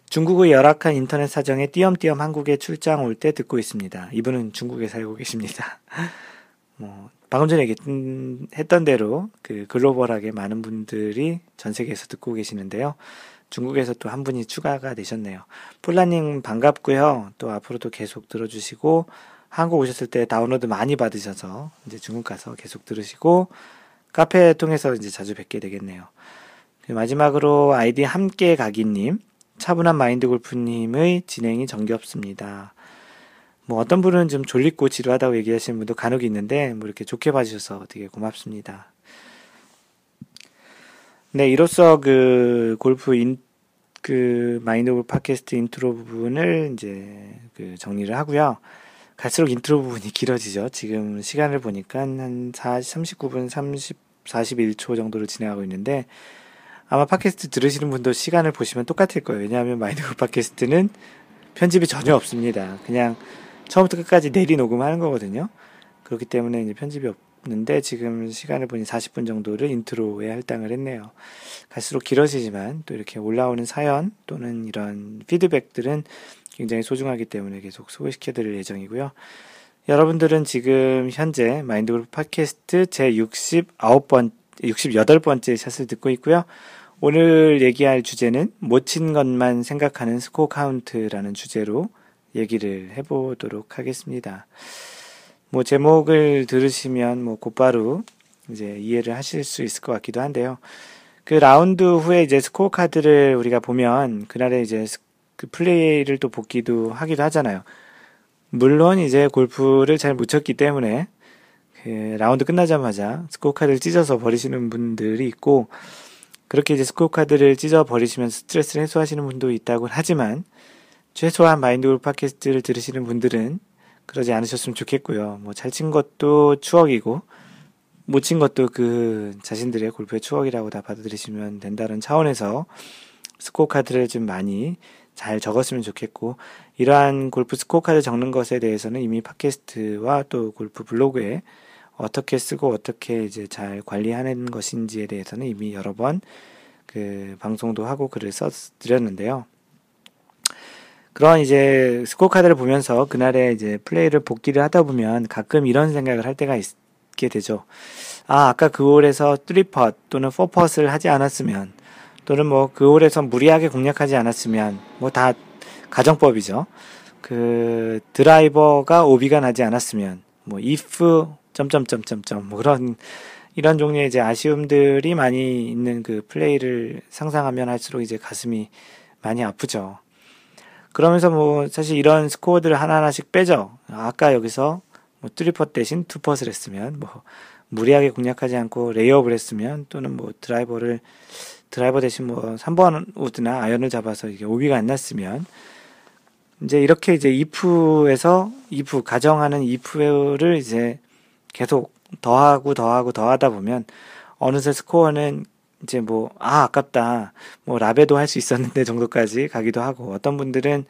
중국의 열악한 인터넷 사정에 띄엄띄엄 한국에 출장 올 때 듣고 있습니다. 이분은 중국에 살고 계십니다. 뭐 방금 전에 했던 대로 그 글로벌하게 많은 분들이 전 세계에서 듣고 계시는데요. 중국에서 또 한 분이 추가가 되셨네요. 폴라님 반갑고요. 또 앞으로도 계속 들어주시고 한국 오셨을 때 다운로드 많이 받으셔서 이제 중국 가서 계속 들으시고 카페 통해서 이제 자주 뵙게 되겠네요. 마지막으로 아이디 함께 가기님, 차분한 마인드 골프님의 진행이 정겹습니다. 뭐 어떤 분은 좀 졸리고 지루하다고 얘기하시는 분도 간혹 있는데 뭐 이렇게 좋게 봐주셔서 되게 고맙습니다. 네, 이로써 그 골프 인, 그 마인드 골프 팟캐스트 인트로 부분을 이제 그 정리를 하고요. 갈수록 인트로 부분이 길어지죠. 지금 시간을 보니까 한 40, 39분 30, 41초 정도로 진행하고 있는데 아마 팟캐스트 들으시는 분도 시간을 보시면 똑같을 거예요. 왜냐하면 마인드 골프 팟캐스트는 편집이 전혀 없습니다. 그냥 처음부터 끝까지 내리 녹음하는 거거든요. 그렇기 때문에 이제 편집이 없는데 지금 시간을 보니 40분 정도를 인트로에 할당을 했네요. 갈수록 길어지지만 또 이렇게 올라오는 사연 또는 이런 피드백들은 굉장히 소중하기 때문에 계속 소개시켜 드릴 예정이고요. 여러분들은 지금 현재 마인드골프 팟캐스트 제 69번, 68번째 샷을 듣고 있고요. 오늘 얘기할 주제는 못 친 것만 생각하는 스코어 카운트라는 주제로 얘기를 해보도록 하겠습니다. 뭐 제목을 들으시면 뭐 곧바로 이제 이해를 하실 수 있을 것 같기도 한데요. 그 라운드 후에 이제 스코어 카드를 우리가 보면 그날에 이제 그 플레이를 또 복기도 하기도 하잖아요. 물론 이제 골프를 잘 못 쳤기 때문에 그 라운드 끝나자마자 스코어 카드를 찢어서 버리시는 분들이 있고 그렇게 이제 스코어 카드를 찢어 버리시면 스트레스를 해소하시는 분도 있다고 하지만 최소한 마인드골프 팟캐스트를 들으시는 분들은 그러지 않으셨으면 좋겠고요. 뭐 잘 친 것도 추억이고 못 친 것도 그 자신들의 골프의 추억이라고 다 받아들이시면 된다는 차원에서 스코어 카드를 좀 많이 잘 적었으면 좋겠고 이러한 골프 스코어 카드 적는 것에 대해서는 이미 팟캐스트와 또 골프 블로그에 어떻게 쓰고 어떻게 이제 잘 관리하는 것인지에 대해서는 이미 여러 번 그 방송도 하고 글을 써 드렸는데요. 그런 이제 스코어 카드를 보면서 그날의 이제 플레이를 복기를 하다 보면 가끔 이런 생각을 할 때가 있게 되죠. 아, 아까 그 홀에서 3펫 또는 4펫을 하지 않았으면 또는 뭐 그 홀에서 무리하게 공략하지 않았으면 뭐 다 가정법이죠. 그 드라이버가 오비가 나지 않았으면 뭐 if 점점점점점 뭐 그런 이런 종류의 이제 아쉬움들이 많이 있는 그 플레이를 상상하면 할수록 이제 가슴이 많이 아프죠. 그러면서 뭐 사실 이런 스코어들을 하나하나씩 빼죠. 아까 여기서 뭐 3퍼 대신 2 putt을 했으면 뭐 무리하게 공략하지 않고 레이업을 했으면 또는 뭐 드라이버를 드라이버 대신 뭐 3번 우드나 아이언을 잡아서 이게 오비가 안 났으면 이제 이렇게 이제 if에서 if 가정하는 if를 이제 계속 더하고 더하고 더하다 보면 어느새 스코어는 이제 뭐, 아, 아깝다. 뭐, 라베도 할 수 있었는데 정도까지 가기도 하고, 어떤 분들은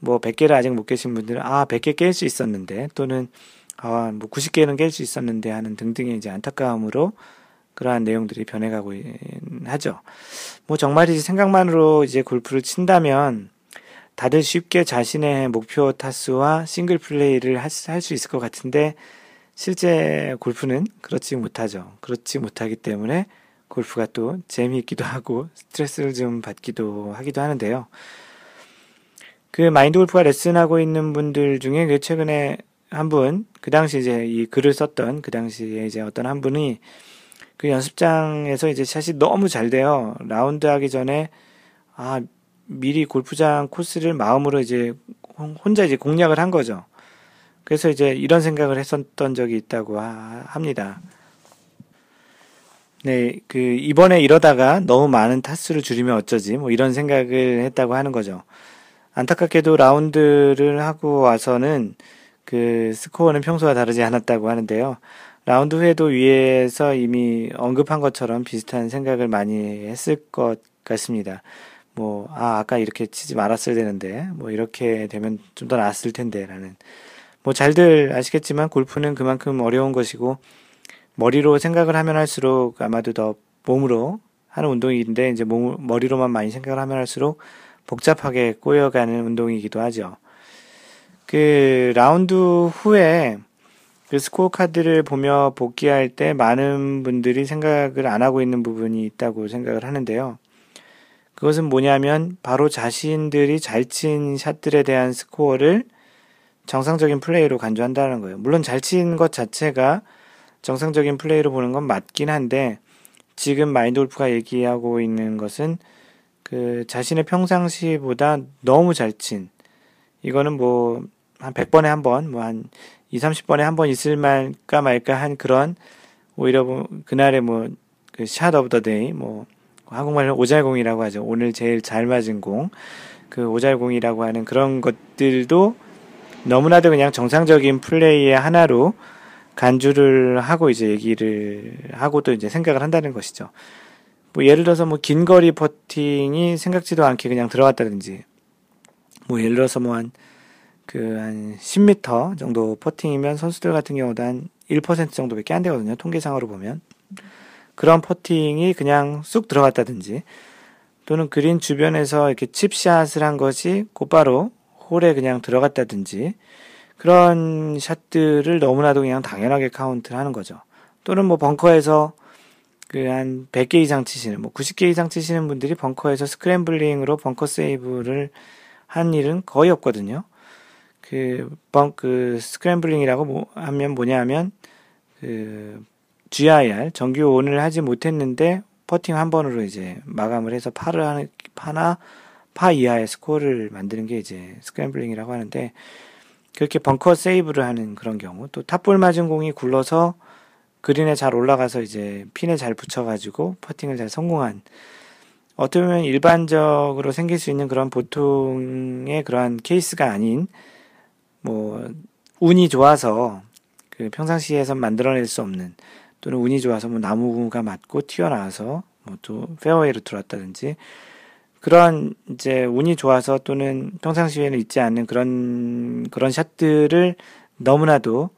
뭐, 100개를 아직 못 깨신 분들은, 아, 100개 깰 수 있었는데, 또는, 아, 뭐, 90개는 깰 수 있었는데 하는 등등의 이제 안타까움으로 그러한 내용들이 변해가고 하죠. 뭐, 정말 이제 생각만으로 이제 골프를 친다면, 다들 쉽게 자신의 목표 타수와 싱글 플레이를 할 수 있을 것 같은데, 실제 골프는 그렇지 못하죠. 그렇지 못하기 때문에 골프가 또 재미있기도 하고 스트레스를 좀 받기도 하기도 하는데요. 그 마인드 골프가 레슨하고 있는 분들 중에 그 최근에 한 분, 그 당시 이제 이 글을 썼던 그 당시에 이제 어떤 한 분이 그 연습장에서 이제 샷이 너무 잘 돼요. 라운드 하기 전에 아, 미리 골프장 코스를 마음으로 이제 혼자 이제 공략을 한 거죠. 그래서 이제 이런 생각을 했었던 적이 있다고 하, 합니다. 네, 그, 이번에 이러다가 너무 많은 타수를 줄이면 어쩌지, 뭐 이런 생각을 했다고 하는 거죠. 안타깝게도 라운드를 하고 와서는 그 스코어는 평소와 다르지 않았다고 하는데요. 라운드 후에도 위에서 이미 언급한 것처럼 비슷한 생각을 많이 했을 것 같습니다. 뭐, 아, 아까 이렇게 치지 말았어야 되는데, 뭐, 이렇게 되면 좀 더 나았을 텐데, 라는. 뭐 잘들 아시겠지만 골프는 그만큼 어려운 것이고 머리로 생각을 하면 할수록 아마도 더 몸으로 하는 운동인데 이제 몸 머리로만 많이 생각을 하면 할수록 복잡하게 꼬여가는 운동이기도 하죠. 그 라운드 후에 그 스코어 카드를 보며 복기할 때 많은 분들이 생각을 안 하고 있는 부분이 있다고 생각을 하는데요. 그것은 뭐냐면 바로 자신들이 잘 친 샷들에 대한 스코어를 정상적인 플레이로 간주한다는 거예요. 물론 잘 친 것 자체가 정상적인 플레이로 보는 건 맞긴 한데 지금 마인드 골프가 얘기하고 있는 것은 그 자신의 평상시보다 너무 잘 친 이거는 뭐 한 100번에 한 번, 뭐 한 2, 30번에 한 번 있을 말까 말까 한 그런 오히려 뭐 그날의 뭐 그 shot of the day 뭐 한국말로 오잘공이라고 하죠. 오늘 제일 잘 맞은 공. 그 오잘공이라고 하는 그런 것들도 너무나도 그냥 정상적인 플레이의 하나로 간주를 하고 이제 얘기를 하고 또 이제 생각을 한다는 것이죠. 뭐 예를 들어서 뭐 긴 거리 퍼팅이 생각지도 않게 그냥 들어갔다든지 뭐 예를 들어서 뭐 한 그한 10m 정도 퍼팅이면 선수들 같은 경우도 한 1% 정도밖에 안 되거든요. 통계상으로 보면. 그런 퍼팅이 그냥 쑥 들어갔다든지 또는 그린 주변에서 이렇게 칩샷을 한 것이 곧바로 홀에 그냥 들어갔다든지 그런 샷들을 너무나도 그냥 당연하게 카운트를 하는 거죠. 또는 뭐 벙커에서 그 한 100개 이상 치시는 뭐 90개 이상 치시는 분들이 벙커에서 scrambling으로 벙커 세이브를 한 일은 거의 없거든요. 그, 벙, 그, scrambling이라고 뭐, 하면 뭐냐 하면, 그, GIR, 정규 온을 하지 못했는데, 퍼팅 한 번으로 이제 마감을 해서 파를 하는, 파나, 파 이하의 스코어를 만드는 게 이제 scrambling이라고 하는데, 그렇게 벙커 세이브를 하는 그런 경우, 또 top ball 맞은 공이 굴러서 그린에 잘 올라가서 이제 핀에 잘 붙여가지고 퍼팅을 잘 성공한, 어떻게 보면 일반적으로 생길 수 있는 그런 보통의 그러한 케이스가 아닌, 뭐, 운이 좋아서 그 평상시에서 만들어낼 수 없는 또는 운이 좋아서 뭐 나무가 맞고 튀어나와서 뭐 또 페어웨이로 들어왔다든지 그런 이제 운이 좋아서 또는 평상시에는 있지 않는 그런 그런 샷들을 너무나도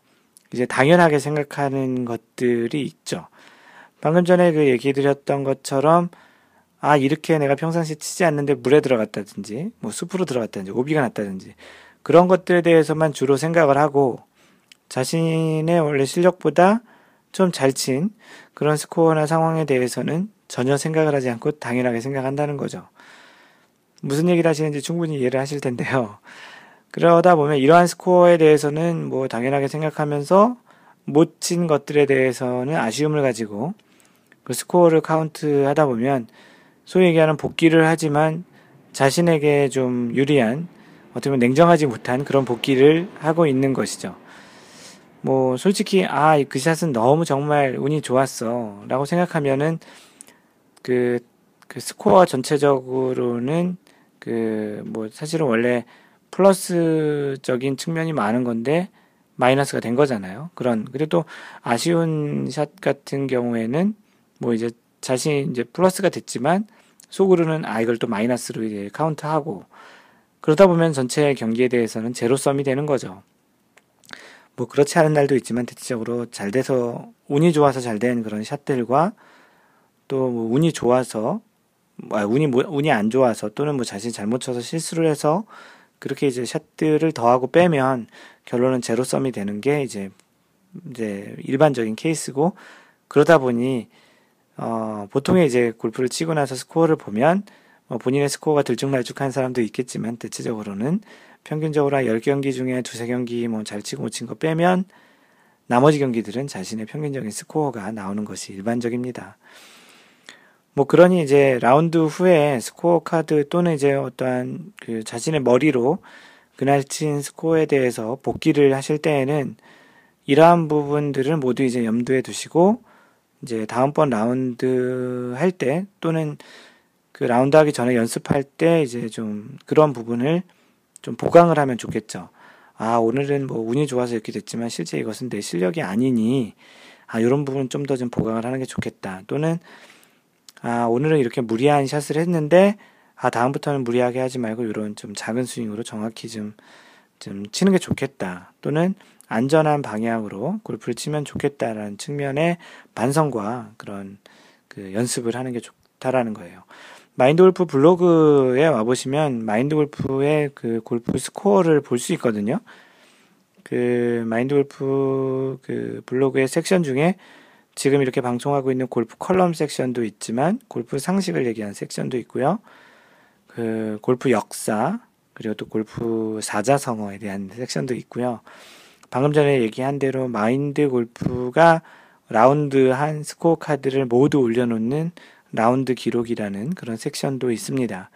이제 당연하게 생각하는 것들이 있죠. 방금 전에 그 얘기 드렸던 것처럼 아 이렇게 내가 평상시 치지 않는데 물에 들어갔다든지 뭐 숲으로 들어갔다든지 오비가 났다든지 그런 것들에 대해서만 주로 생각을 하고 자신의 원래 실력보다 좀 잘 친 그런 스코어나 상황에 대해서는 전혀 생각을 하지 않고 당연하게 생각한다는 거죠. 무슨 얘기를 하시는지 충분히 이해를 하실 텐데요. 그러다 보면 이러한 스코어에 대해서는 뭐 당연하게 생각하면서 못 친 것들에 대해서는 아쉬움을 가지고 그 스코어를 카운트 하다 보면 소위 얘기하는 복기를 하지만 자신에게 좀 유리한 어떻게 보면 냉정하지 못한 그런 복기를 하고 있는 것이죠. 뭐 솔직히 아 그 샷은 너무 정말 운이 좋았어 라고 생각하면은 그, 그 스코어 전체적으로는 그 뭐 사실은 원래 플러스적인 측면이 많은 건데 마이너스가 된 거잖아요. 그런 그래도 아쉬운 샷 같은 경우에는 뭐 이제 자신이 이제 플러스가 됐지만 속으로는 아 이걸 또 마이너스로 이제 카운트하고 그러다 보면 전체 경기에 대해서는 제로섬이 되는 거죠. 뭐 그렇지 않은 날도 있지만 대체적으로 잘 돼서 운이 좋아서 잘 된 그런 샷들과 또 뭐 운이 좋아서 아, 운이 뭐, 운이 안 좋아서 또는 뭐 자신이 잘못 쳐서 실수를 해서 그렇게 이제 샷들을 더하고 빼면 결론은 제로섬이 되는 게 이제 이제 일반적인 케이스고 그러다 보니 어 보통의 이제 골프를 치고 나서 스코어를 보면 뭐 본인의 스코어가 들쭉날쭉한 사람도 있겠지만 대체적으로는 평균적으로 한 10경기 중에 두세 경기 뭐 잘 치고 못 친 거 빼면 나머지 경기들은 자신의 평균적인 스코어가 나오는 것이 일반적입니다. 뭐 그러니 이제 라운드 후에 스코어 카드 또는 이제 어떠한 그 자신의 머리로 그날 친 스코어에 대해서 복기를 하실 때에는 이러한 부분들을 모두 이제 염두에 두시고 이제 다음번 라운드 할 때 또는 그 라운드 하기 전에 연습할 때 이제 좀 그런 부분을 좀 보강을 하면 좋겠죠. 아, 오늘은 뭐 운이 좋아서 이렇게 됐지만 실제 이것은 내 실력이 아니니 아, 이런 부분 좀 더좀 보강을 하는 게 좋겠다. 또는 아, 오늘은 이렇게 무리한 샷을 했는데 아, 다음부터는 무리하게 하지 말고 이런 좀 작은 스윙으로 정확히 좀, 좀 치는 게 좋겠다. 또는 안전한 방향으로 골프를 치면 좋겠다라는 측면의 반성과 그런 그 연습을 하는 게 좋다라는 거예요. 마인드 골프 블로그에 와보시면 마인드 골프의 그 골프 스코어를 볼 수 있거든요. 그 마인드 골프 그 블로그의 섹션 중에 지금 이렇게 방송하고 있는 골프 컬럼 섹션도 있지만 골프 상식을 얘기하는 섹션도 있고요. 그 골프 역사 그리고 또 골프 사자성어에 대한 섹션도 있고요. 방금 전에 얘기한 대로 마인드 골프가 라운드 한 스코어 카드를 모두 올려놓는 라운드 기록이라는 그런 섹션도 있습니다.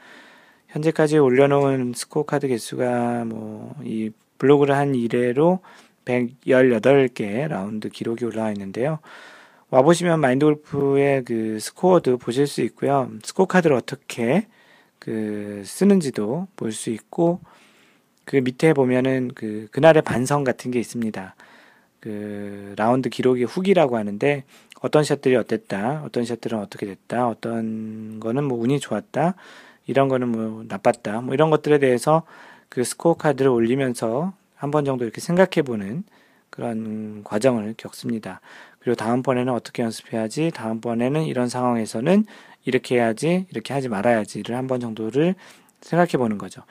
현재까지 올려놓은 스코어 카드 개수가 뭐 이 블로그를 한 이래로 118개 라운드 기록이 올라와 있는데요. 와보시면 마인드 골프의 그 스코어도 보실 수 있고요. 스코어 카드를 어떻게 그 쓰는지도 볼 수 있고, 그 밑에 보면은 그, 그날의 반성 같은 게 있습니다. 그 라운드 기록이 후기라고 하는데 어떤 샷들이 어땠다, 어떤 샷들은 어떻게 됐다, 어떤 거는 뭐 운이 좋았다, 이런 거는 뭐 나빴다, 뭐 이런 것들에 대해서 그 스코어 카드를 올리면서 한 번 정도 이렇게 생각해 보는 그런 과정을 겪습니다. 그리고 다음번에는 어떻게 연습해야지, 다음번에는 이런 상황에서는 이렇게 해야지, 이렇게 하지 말아야지를 한 번 정도를 생각해 보는 거죠.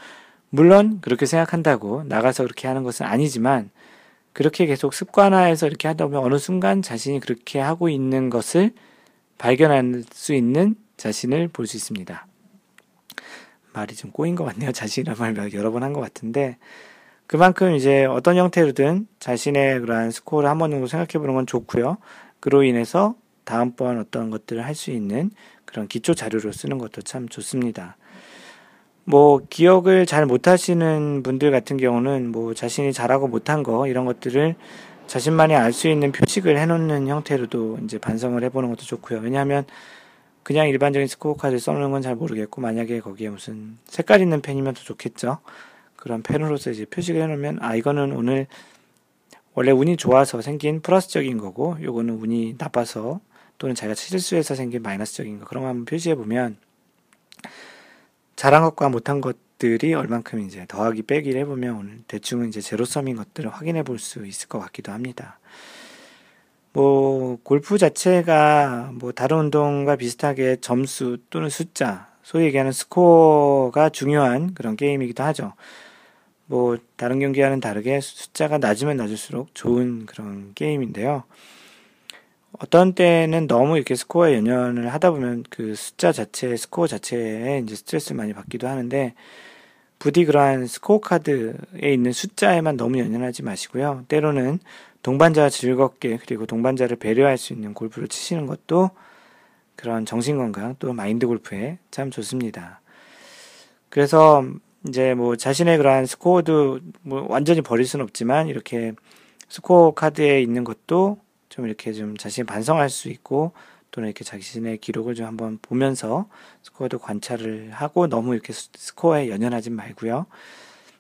물론 그렇게 생각한다고 나가서 그렇게 하는 것은 아니지만 그렇게 계속 습관화해서 이렇게 하다 보면 어느 순간 자신이 그렇게 하고 있는 것을 발견할 수 있는 자신을 볼 수 있습니다. 말이 좀 꼬인 것 같네요. 자신이란 말 여러 번 한 것 같은데 그만큼 이제 어떤 형태로든 자신의 그러한 스코어를 한 번 정도 생각해 보는 건 좋고요. 그로 인해서 다음번 어떤 것들을 할 수 있는 그런 기초 자료로 쓰는 것도 참 좋습니다. 뭐 기억을 잘 못하시는 분들 같은 경우는 뭐 자신이 잘하고 못한 거 이런 것들을 자신만이 알 수 있는 표식을 해놓는 형태로도 이제 반성을 해보는 것도 좋고요. 왜냐하면 그냥 일반적인 스코어 카드 써놓는 건 잘 모르겠고 만약에 거기에 무슨 색깔 있는 펜이면 더 좋겠죠. 그런 펜으로서 이제 표식을 해놓으면 아 이거는 오늘 원래 운이 좋아서 생긴 플러스적인 거고 요거는 운이 나빠서 또는 자기가 실수해서 생긴 마이너스적인 거 그런 거 한번 표시해 보면 잘한 것과 못한 것들이 얼만큼 이제 더하기 빼기를 해보면 오늘 대충은 이제 제로섬인 것들을 확인해 볼 수 있을 것 같기도 합니다. 뭐 골프 자체가 뭐 다른 운동과 비슷하게 점수 또는 숫자, 소위 얘기하는 스코어가 중요한 그런 게임이기도 하죠. 뭐 다른 경기와는 다르게 숫자가 낮으면 낮을수록 좋은 그런 게임인데요. 어떤 때는 너무 이렇게 스코어에 연연을 하다 보면 그 숫자 자체, 스코어 자체에 이제 스트레스를 많이 받기도 하는데 부디 그러한 스코어 카드에 있는 숫자에만 너무 연연하지 마시고요. 때로는 동반자와 즐겁게 그리고 동반자를 배려할 수 있는 골프를 치시는 것도 그런 정신 건강 또 마인드 골프에 참 좋습니다. 그래서 이제 뭐 자신의 그러한 스코어도 뭐 완전히 버릴 수는 없지만 이렇게 스코어 카드에 있는 것도 좀 이렇게 좀 자신이 반성할 수 있고 또는 이렇게 자신의 기록을 좀 한번 보면서 스코어도 관찰을 하고 너무 이렇게 스코어에 연연하지 말고요.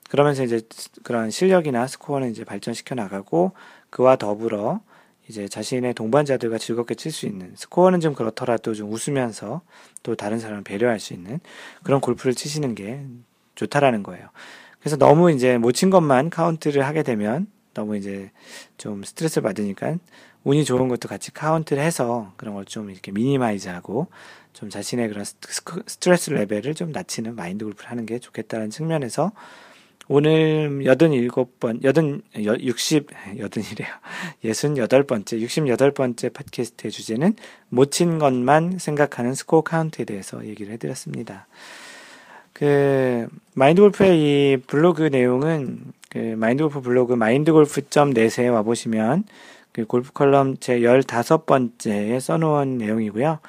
그러면서 이제 그런 실력이나 스코어는 이제 발전시켜 나가고 그와 더불어 이제 자신의 동반자들과 즐겁게 칠 수 있는 스코어는 좀 그렇더라도 좀 웃으면서 또 다른 사람을 배려할 수 있는 그런 골프를 치시는 게 좋다라는 거예요. 그래서 너무 이제 못 친 것만 카운트를 하게 되면 너무 이제 좀 스트레스를 받으니까 운이 좋은 것도 같이 카운트를 해서 그런 걸 좀 이렇게 minimize하고 좀 자신의 그런 스트레스 레벨을 좀 낮추는 마인드 골프를 하는 게 좋겠다는 측면에서 오늘 87번, 80, 60, 80이래요. 68번째, 68번째 팟캐스트의 주제는 못 친 것만 생각하는 스코어 카운트에 대해서 얘기를 해드렸습니다. 그, 마인드 골프의 이 블로그 내용은 그 마인드 골프 블로그 마인드골프.net에 와 보시면 그 골프 컬럼 제 15번째에 써놓은 내용이고요.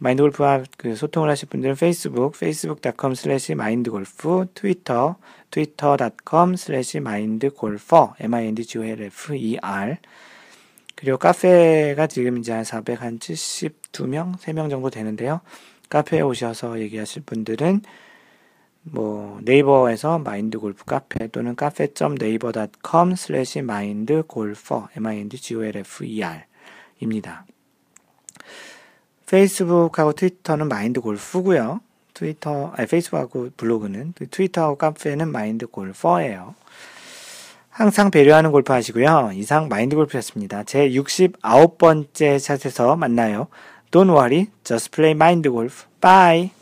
마인드 골프와 그 소통을 하실 분들은 페이스북, facebook.com slash mindgolf, 트위터, twitter.com slash mindgolfer, m-i-n-d-g-o-l-f-e-r. 그리고 카페가 지금 이제 한 472명, 3명 정도 되는데요. 카페에 오셔서 얘기하실 분들은 뭐 네이버에서 마인드 골프 카페 또는 slash mindgolfer, 입니다. 페이스북하고 트위터는 마인드 골프고요. 트위터, 아니 페이스북하고 블로그는 트위터하고 카페는 마인드 골퍼예요. 항상 배려하는 골프 하시고요. 이상 마인드 골프였습니다. 제 69번째 샷에서 만나요. Don't worry, just play mind golf. Bye.